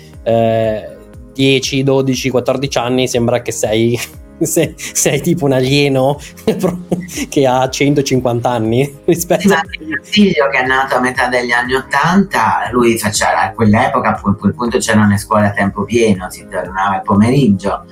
10, 12, 14 anni, sembra che sei sei, sei, tipo un alieno che ha 150 anni rispetto a mio figlio che è nato a metà degli anni 80 lui faceva a quell'epoca a quel punto c'erano le scuole a tempo pieno si tornava il pomeriggio.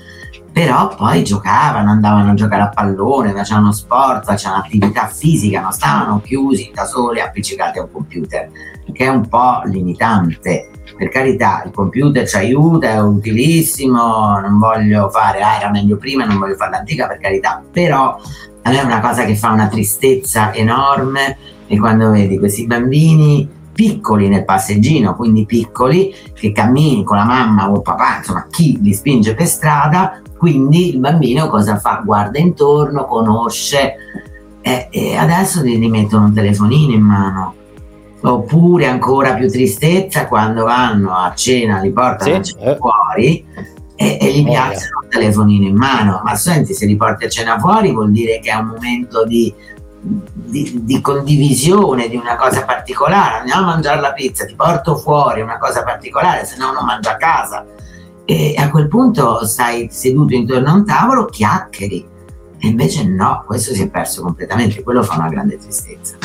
Però poi giocavano, andavano a giocare a pallone, facevano sport, facevano attività fisica, non stavano chiusi da soli appiccicati a un computer, che è un po' limitante per carità il computer ci aiuta, è utilissimo, non voglio fare, ah era meglio prima, non voglio fare l'antica per carità, però a me è una cosa che fa una tristezza enorme e quando vedi questi bambini piccoli nel passeggino, quindi piccoli, che cammini con la mamma o il papà, insomma chi li spinge per strada, quindi il bambino cosa fa? Guarda intorno, conosce e, e adesso gli mettono un telefonino in mano oppure ancora più tristezza quando vanno a cena, li portano sì, a cena eh. fuori e, e gli oh, piazzano il telefonino in mano. Ma senti, se li porti a cena fuori vuol dire che è un momento di, di, di, condivisione di una cosa particolare. Andiamo a mangiare la pizza, ti porto fuori una cosa particolare, se no non mangio a casa. E a quel punto stai seduto intorno a un tavolo, chiacchieri. E invece no, questo si è perso completamente, quello fa una grande tristezza.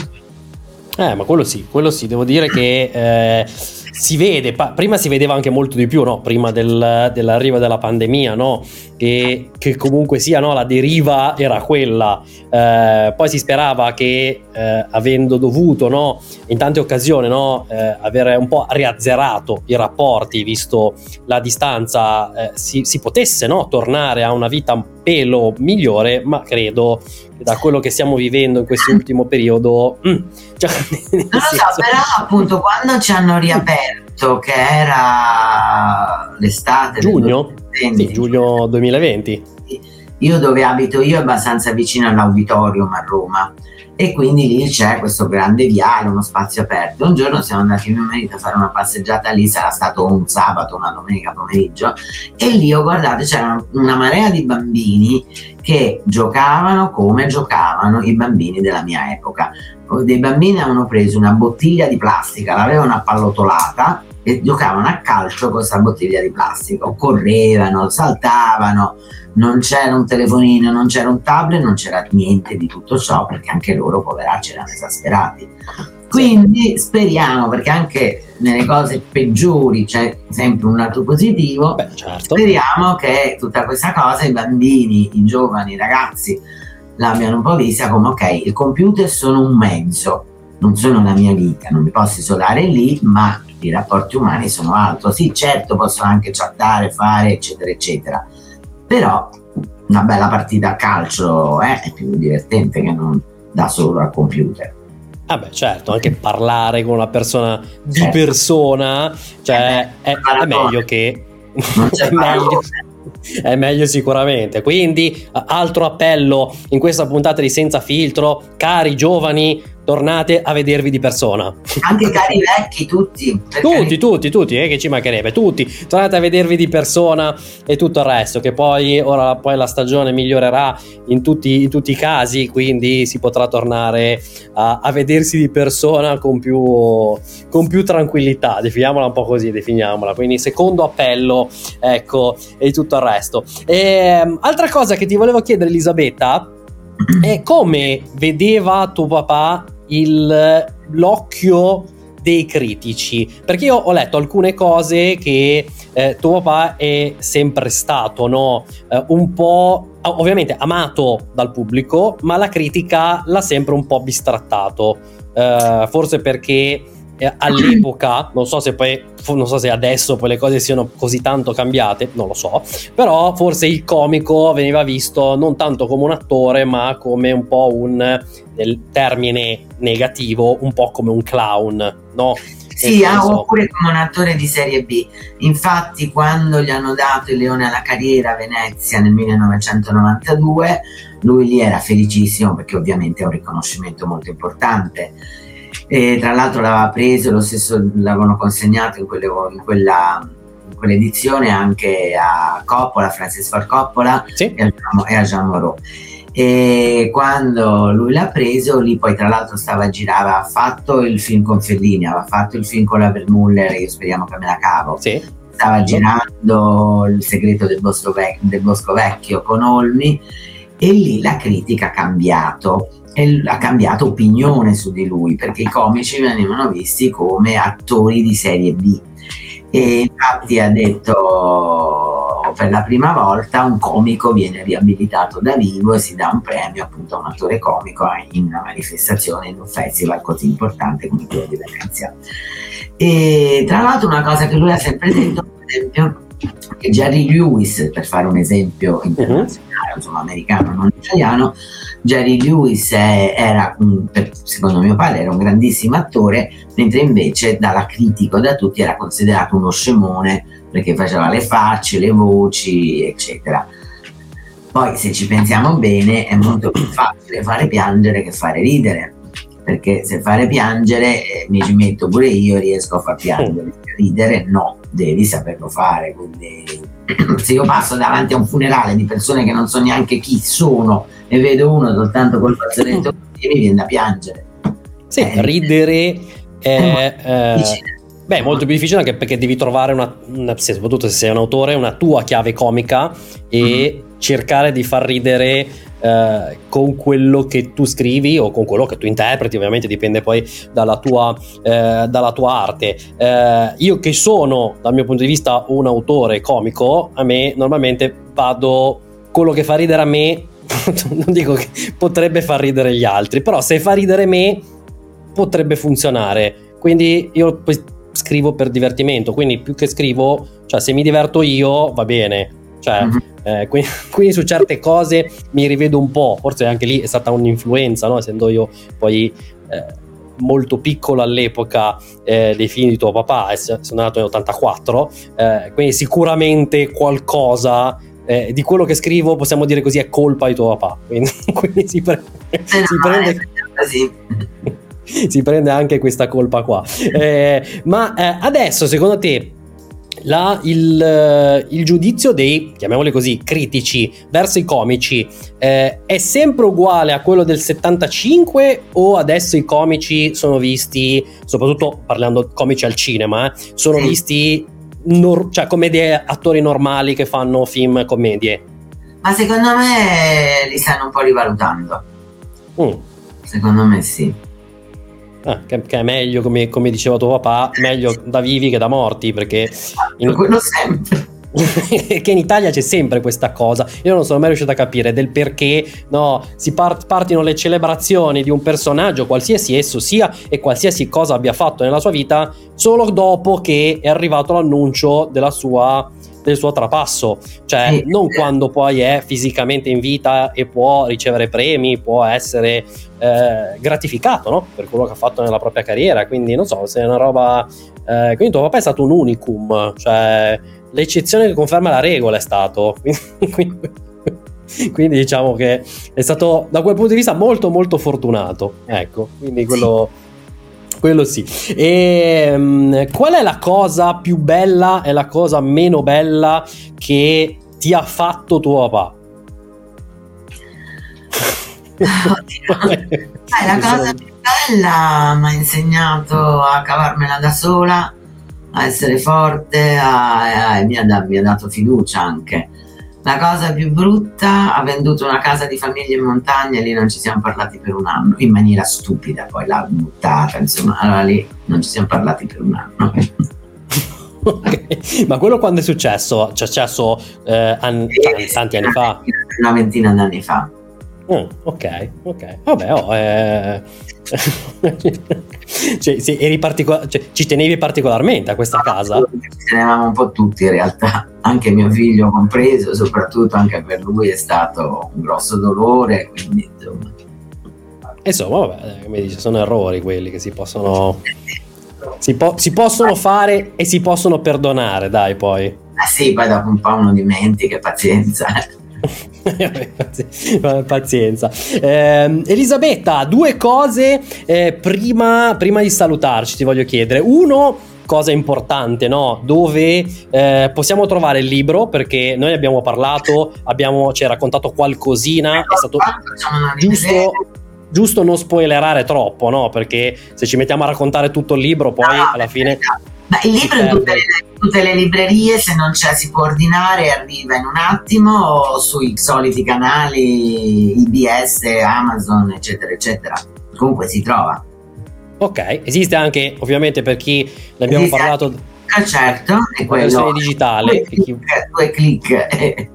Eh, ma quello sì, quello sì, devo dire che eh, si vede, pa- prima si vedeva anche molto di più, no? prima del, dell'arrivo della pandemia, no? che, che, comunque sia no? la deriva era quella, eh, poi si sperava che eh, avendo dovuto no? in tante occasioni no? eh, avere un po' riazzerato i rapporti, visto la distanza, eh, si, si, potesse no? tornare a una vita un pelo migliore, ma credo da quello che stiamo vivendo in questo ultimo periodo. Mm, cioè, non lo so, però appunto quando ci hanno riaperto, che era l'estate giugno, sì, giugno 2020. Io dove abito io è abbastanza vicino all'auditorium a Roma e quindi lì c'è questo grande viale, uno spazio aperto. Un giorno siamo andati mio marito a fare una passeggiata lì, sarà stato un sabato, una domenica pomeriggio, e lì ho guardato, c'era una marea di bambini che giocavano come giocavano i bambini della mia epoca. Dei bambini avevano preso una bottiglia di plastica, l'avevano appallotolata e giocavano a calcio con questa bottiglia di plastica, correvano, saltavano, non c'era un telefonino, non c'era un tablet, non c'era niente di tutto ciò perché anche loro poveracci erano esasperati. Quindi speriamo, perché anche nelle cose peggiori c'è sempre un lato positivo, Beh, certo. speriamo che tutta questa cosa i bambini, i giovani, i ragazzi l'abbiano un po' vista come ok, i computer sono un mezzo, non sono la mia vita, non mi posso isolare lì, ma i rapporti umani sono altro. Sì, certo, posso anche chattare, fare, eccetera, eccetera, però una bella partita a calcio eh, è più divertente che non da solo al computer. Ah beh, certo, anche parlare con una persona di certo. persona, cioè eh, è, è, meglio che... è meglio, è meglio sicuramente. Quindi, altro appello in questa puntata di Senza Filtro, cari giovani, tornate a vedervi di persona. Anche cari vecchi, tutti. Tutti, tutti, tutti, eh, che ci mancherebbe, tutti. Tornate a vedervi di persona e tutto il resto, che poi ora poi la stagione migliorerà in tutti, in tutti i casi, quindi si potrà tornare a, a vedersi di persona con più, con più tranquillità, definiamola un po' così, definiamola. Quindi secondo appello, ecco, e tutto il resto. E, ehm, altra cosa che ti volevo chiedere, Elisabetta, è come vedeva tuo papà il, l'occhio dei critici perché io ho letto alcune cose che eh, tuo papà è sempre stato no? eh, un po' ovviamente amato dal pubblico ma la critica l'ha sempre un po' bistrattato eh, forse perché all'epoca, non so se poi, non so se adesso poi le cose siano così tanto cambiate, non lo so, però forse il comico veniva visto non tanto come un attore, ma come un po' un, nel termine negativo, un po' come un clown, no? Sì, ah, oppure come un attore di serie B. Infatti, quando gli hanno dato il Leone alla carriera a Venezia nel 1992, lui lì era felicissimo perché ovviamente è un riconoscimento molto importante e tra l'altro l'aveva preso, lo stesso l'avevano consegnato in, quelle, in, quella, in quell'edizione anche a Coppola, Francis Ford Coppola sì. e, a, Jean Moreau e quando lui l'ha preso lì poi tra l'altro stava a girare aveva fatto il film con Fellini aveva fatto il film con la Vermuller io speriamo che me la cavo sì. stava girando il segreto del bosco, vec- del bosco vecchio con Olmi e lì la critica ha cambiato e ha cambiato opinione su di lui perché i comici venivano visti come attori di serie B e infatti ha detto per la prima volta un comico viene riabilitato da vivo e si dà un premio appunto a un attore comico in una manifestazione, in un festival così importante come quello di Venezia. E tra l'altro una cosa che lui ha sempre detto, per esempio, che Jerry Lewis, per fare un esempio mhm. internazionale, uh-huh. insomma americano, non italiano, Jerry Lewis era, secondo mio padre, era un grandissimo attore, mentre invece dalla critica da tutti era considerato uno scemone perché faceva le facce, le voci, eccetera. Poi se ci pensiamo bene è molto più facile fare piangere che fare ridere, perché se fare piangere eh, mi ci metto pure io, riesco a far piangere, ridere no, devi saperlo fare. Quindi se io passo davanti a un funerale di persone che non so neanche chi sono e vedo uno soltanto col fazzoletto mi viene da piangere. Sì, eh, ridere è... Eh, beh, è molto più difficile anche perché devi trovare una, una soprattutto se sei un autore, una tua chiave comica e mm-hmm. Cercare di far ridere eh, con quello che tu scrivi o con quello che tu interpreti, ovviamente dipende poi dalla tua, eh, dalla tua arte. Eh, io che sono, dal mio punto di vista, un autore comico, a me normalmente vado quello che fa ridere a me, non dico che potrebbe far ridere gli altri, però se fa ridere me potrebbe funzionare. Quindi io scrivo per divertimento, quindi più che scrivo, cioè se mi diverto io va bene. Cioè, mm-hmm eh, quindi, quindi, su certe cose mi rivedo un po', forse anche lì è stata un'influenza, no? essendo io poi eh, molto piccolo all'epoca eh, dei film di tuo papà, sono nato nel 84, eh, quindi sicuramente qualcosa eh, di quello che scrivo possiamo dire così è colpa di tuo papà, quindi, quindi si, pre- si prende... si prende anche questa colpa qua. Eh, ma adesso, secondo te, la, il, eh, il, giudizio dei, chiamiamoli così, critici verso i comici eh, è sempre uguale a quello del 75 o adesso i comici sono visti, soprattutto parlando comici al cinema, eh, sono sì. visti nor- cioè come dei attori normali che fanno film commedie? Ma secondo me li stanno un po' rivalutando. Mm. Secondo me sì. Ah, che, che, è meglio, come, come, diceva tuo papà, meglio da vivi che da morti, perché... In... Quello sempre. che in Italia c'è sempre questa cosa. Io non sono mai riuscito a capire del perché no, si part- partino le celebrazioni di un personaggio, qualsiasi esso sia e qualsiasi cosa abbia fatto nella sua vita, solo dopo che è arrivato l'annuncio della sua del suo trapasso, cioè non quando poi è fisicamente in vita e può ricevere premi, può essere eh, gratificato no? per quello che ha fatto nella propria carriera, quindi non so se è una roba... Eh, quindi tuo papà è stato un unicum, cioè l'eccezione che conferma la regola è stato, quindi, quindi diciamo che è stato da quel punto di vista molto molto fortunato, ecco, quindi quello... Sì quello sì. E um, qual è la cosa più bella e la cosa meno bella che ti ha fatto tuo papà? Oddio. la cosa più bella mi ha insegnato a cavarmela da sola, a essere forte, a, a, mi, ha, mi, ha, dato fiducia anche. La cosa più brutta, ha venduto una casa di famiglia in montagna e lì non ci siamo parlati per un anno, in maniera stupida, poi l'ha buttata, insomma, allora lì non ci siamo parlati per un anno. okay. Ma quello quando è successo? C'è successo eh, an- tanti, tanti anni fa? Una ventina d'anni fa. Mm, ok, ok. Vabbè, oh, eh... cioè, sì, particola- cioè, ci tenevi particolarmente a questa casa? Ci tenevamo un po' tutti in realtà, anche mio figlio compreso, soprattutto anche per lui è stato un grosso dolore, quindi insomma. Insomma, vabbè, come dice, sono errori quelli che si possono, si, po- si possono fare e si possono perdonare, dai poi. Ah sì, poi dopo un po' uno dimentica, pazienza. Pazienza. Eh, Elisabetta, due cose eh, prima, prima, di salutarci ti voglio chiedere. Uno, cosa importante, no? Dove eh, possiamo trovare il libro, perché noi abbiamo parlato, abbiamo, ci hai raccontato qualcosina, è stato giusto giusto non spoilerare troppo, no? Perché se ci mettiamo a raccontare tutto il libro, poi alla fine. Ma il libro in tutte, le, tutte le, librerie, se non c'è, si può ordinare, arriva in un attimo sui soliti canali IBS, Amazon, eccetera, eccetera. Comunque si trova. Ok, esiste anche ovviamente per chi ne abbiamo esiste parlato. Anche, certo, è quello. digitale. Due click, due click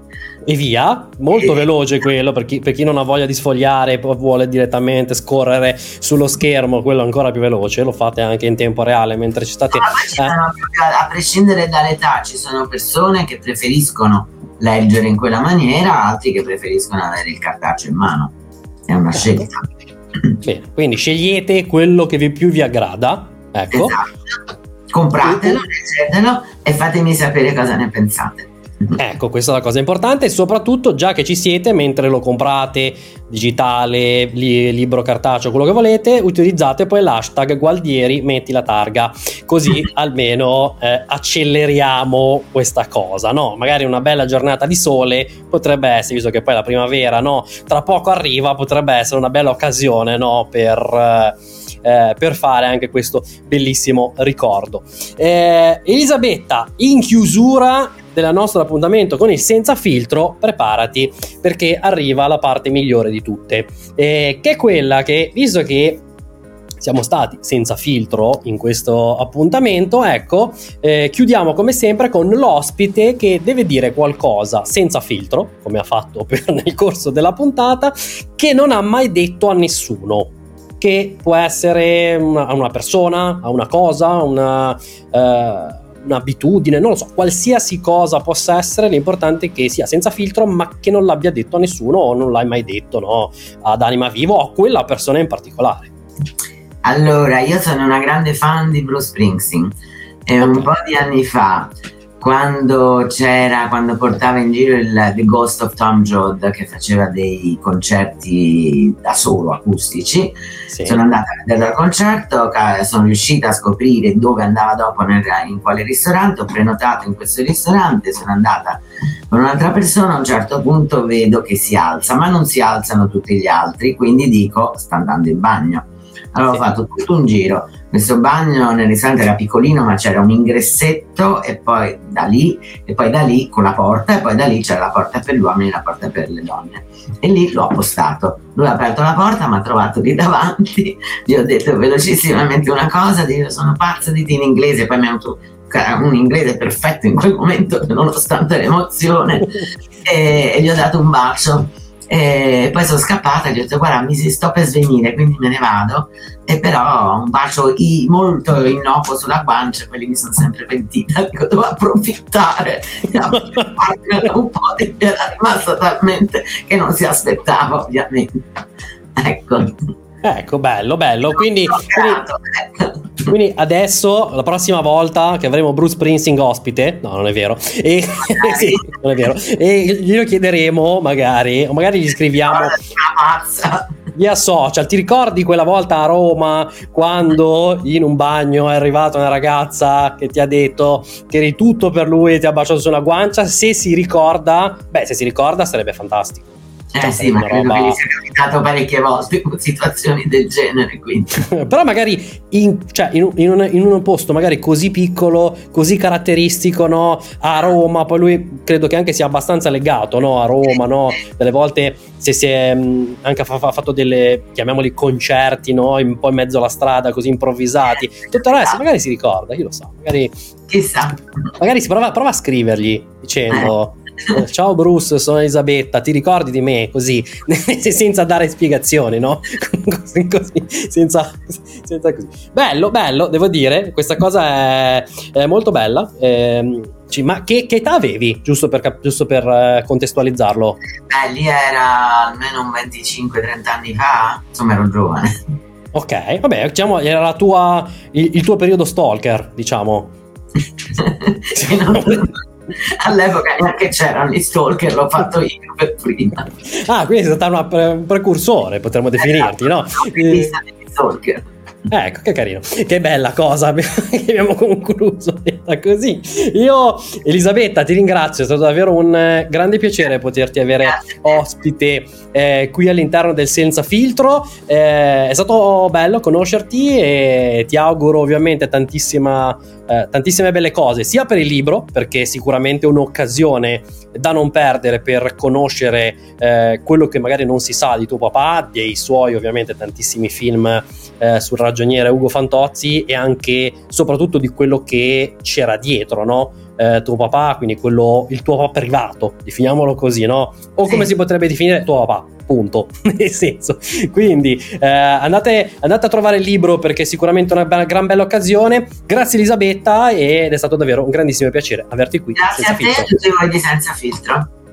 e via, molto veloce quello per chi, per chi, non ha voglia di sfogliare e vuole direttamente scorrere sullo schermo, quello ancora più veloce, lo fate anche in tempo reale mentre ci state... No, eh. a prescindere dall'età ci sono persone che preferiscono leggere in quella maniera, altri che preferiscono avere il cartaceo in mano, è una ecco. scelta. Bene, quindi scegliete quello che vi più vi aggrada, ecco. Esatto. Compratelo, leggetelo e fatemi sapere cosa ne pensate. Ecco, questa è la cosa importante e soprattutto già che ci siete, mentre lo comprate digitale, li, libro cartaceo, quello che volete, utilizzate poi l'hashtag Gualdieri metti la targa, così almeno eh, acceleriamo questa cosa, no? Magari una bella giornata di sole potrebbe essere, visto che poi la primavera, no? Tra poco arriva, potrebbe essere una bella occasione, no? Per... Eh, eh, per fare anche questo bellissimo ricordo. Eh, Elisabetta, in chiusura del nostro appuntamento con il senza filtro, preparati perché arriva la parte migliore di tutte, eh, che è quella che, visto che siamo stati senza filtro in questo appuntamento, ecco, eh, chiudiamo come sempre con l'ospite che deve dire qualcosa senza filtro, come ha fatto per, nel corso della puntata, che non ha mai detto a nessuno che può essere una, una persona, a una cosa, una, uh, un'abitudine, non lo so, qualsiasi cosa possa essere, l'importante è che sia senza filtro, ma che non l'abbia detto a nessuno o non l'hai mai detto no, ad anima viva o a quella persona in particolare. Allora, io sono una grande fan di Bruce Springsteen e okay. un po' di anni fa quando c'era, quando portava in giro il The Ghost of Tom Jodd che faceva dei concerti da solo acustici, sì. sono andata a vedere il concerto, sono riuscita a scoprire dove andava dopo, nel, in quale ristorante, ho prenotato in questo ristorante, sono andata con un'altra persona, a un certo punto vedo che si alza, ma non si alzano tutti gli altri, quindi dico sta andando in bagno. Allora sì. fatto tutto un giro, questo bagno nel ristorante era piccolino ma c'era un ingressetto e poi da lì e poi da lì con la porta e poi da lì c'era la porta per gli uomini e la porta per le donne. E lì l'ho appostato. Lui ha aperto la porta mi ha trovato lì davanti. Gli ho detto velocissimamente una cosa io sono pazzo di te in inglese. Poi mi ha avuto un inglese perfetto in quel momento nonostante l'emozione. E, e gli ho dato un bacio e poi sono scappata e gli ho detto guarda mi sto per svenire quindi me ne vado. E però un bacio molto innocuo sulla guancia quelli mi sono sempre pentita dico devo approfittare un po' di era rimasta talmente che non si aspettava ovviamente. Ecco. Ecco bello bello. Quindi, quindi ecco. Quindi adesso, la prossima volta che avremo Bruce Springsteen ospite, no, non è vero, e, sì, non è vero, e glielo chiederemo magari, o magari gli scriviamo via social. Ti ricordi quella volta a Roma quando in un bagno è arrivata una ragazza che ti ha detto che eri tutto per lui e ti ha baciato sulla guancia? Se si ricorda, beh, se si ricorda sarebbe fantastico. Eh sì, ma credo roba... che sia capitato parecchie volte con situazioni del genere. Però magari in, cioè, in, in, un, in, un, posto magari così piccolo, così caratteristico, no? A Roma, poi lui credo che anche sia abbastanza legato, no? A Roma, no? Delle volte se si è mh, anche fa, fa, fatto delle, chiamiamoli concerti, no? Un po' in mezzo alla strada, così improvvisati. Tutto il resto magari si ricorda, io lo so, magari... Chissà. Magari si prova, prova a scrivergli dicendo... Eh ciao Bruce, sono Elisabetta, ti ricordi di me? Così, senza dare spiegazioni, no? così, così, senza, senza così. Bello, bello, devo dire, questa cosa è, è molto bella. Eh, ma che, che, età avevi, giusto per, giusto per eh, contestualizzarlo? Beh, lì era almeno un 25-30 anni fa, insomma ero giovane. Ok, vabbè, diciamo, era tua, il, il tuo periodo stalker, diciamo. sì, non, all'epoca neanche c'erano gli stalker, l'ho fatto io per prima. Ah, quindi sei stata un precursore, potremmo definirti, no? Eh, stalker. Ecco, che carino, che bella cosa che abbiamo concluso così. Io, Elisabetta, ti ringrazio, è stato davvero un eh, grande piacere poterti avere ospite eh, qui all'interno del Senza Filtro. Eh, è stato bello conoscerti e ti auguro ovviamente tantissima, eh, tantissime belle cose, sia per il libro, perché è sicuramente un'occasione da non perdere per conoscere eh, quello che magari non si sa di tuo papà, dei suoi ovviamente tantissimi film eh, sul ragioniere Ugo Fantozzi e anche soprattutto di quello che c'era dietro, no? Eh, tuo papà, quindi quello, il tuo papà privato, definiamolo così, no? O come si potrebbe definire tuo papà, punto. Nel senso, quindi eh, andate, andate, a trovare il libro perché è sicuramente una bella, gran bella occasione. Grazie Elisabetta ed è stato davvero un grandissimo piacere averti qui. Grazie a te a tutti voi di Senza Filtro.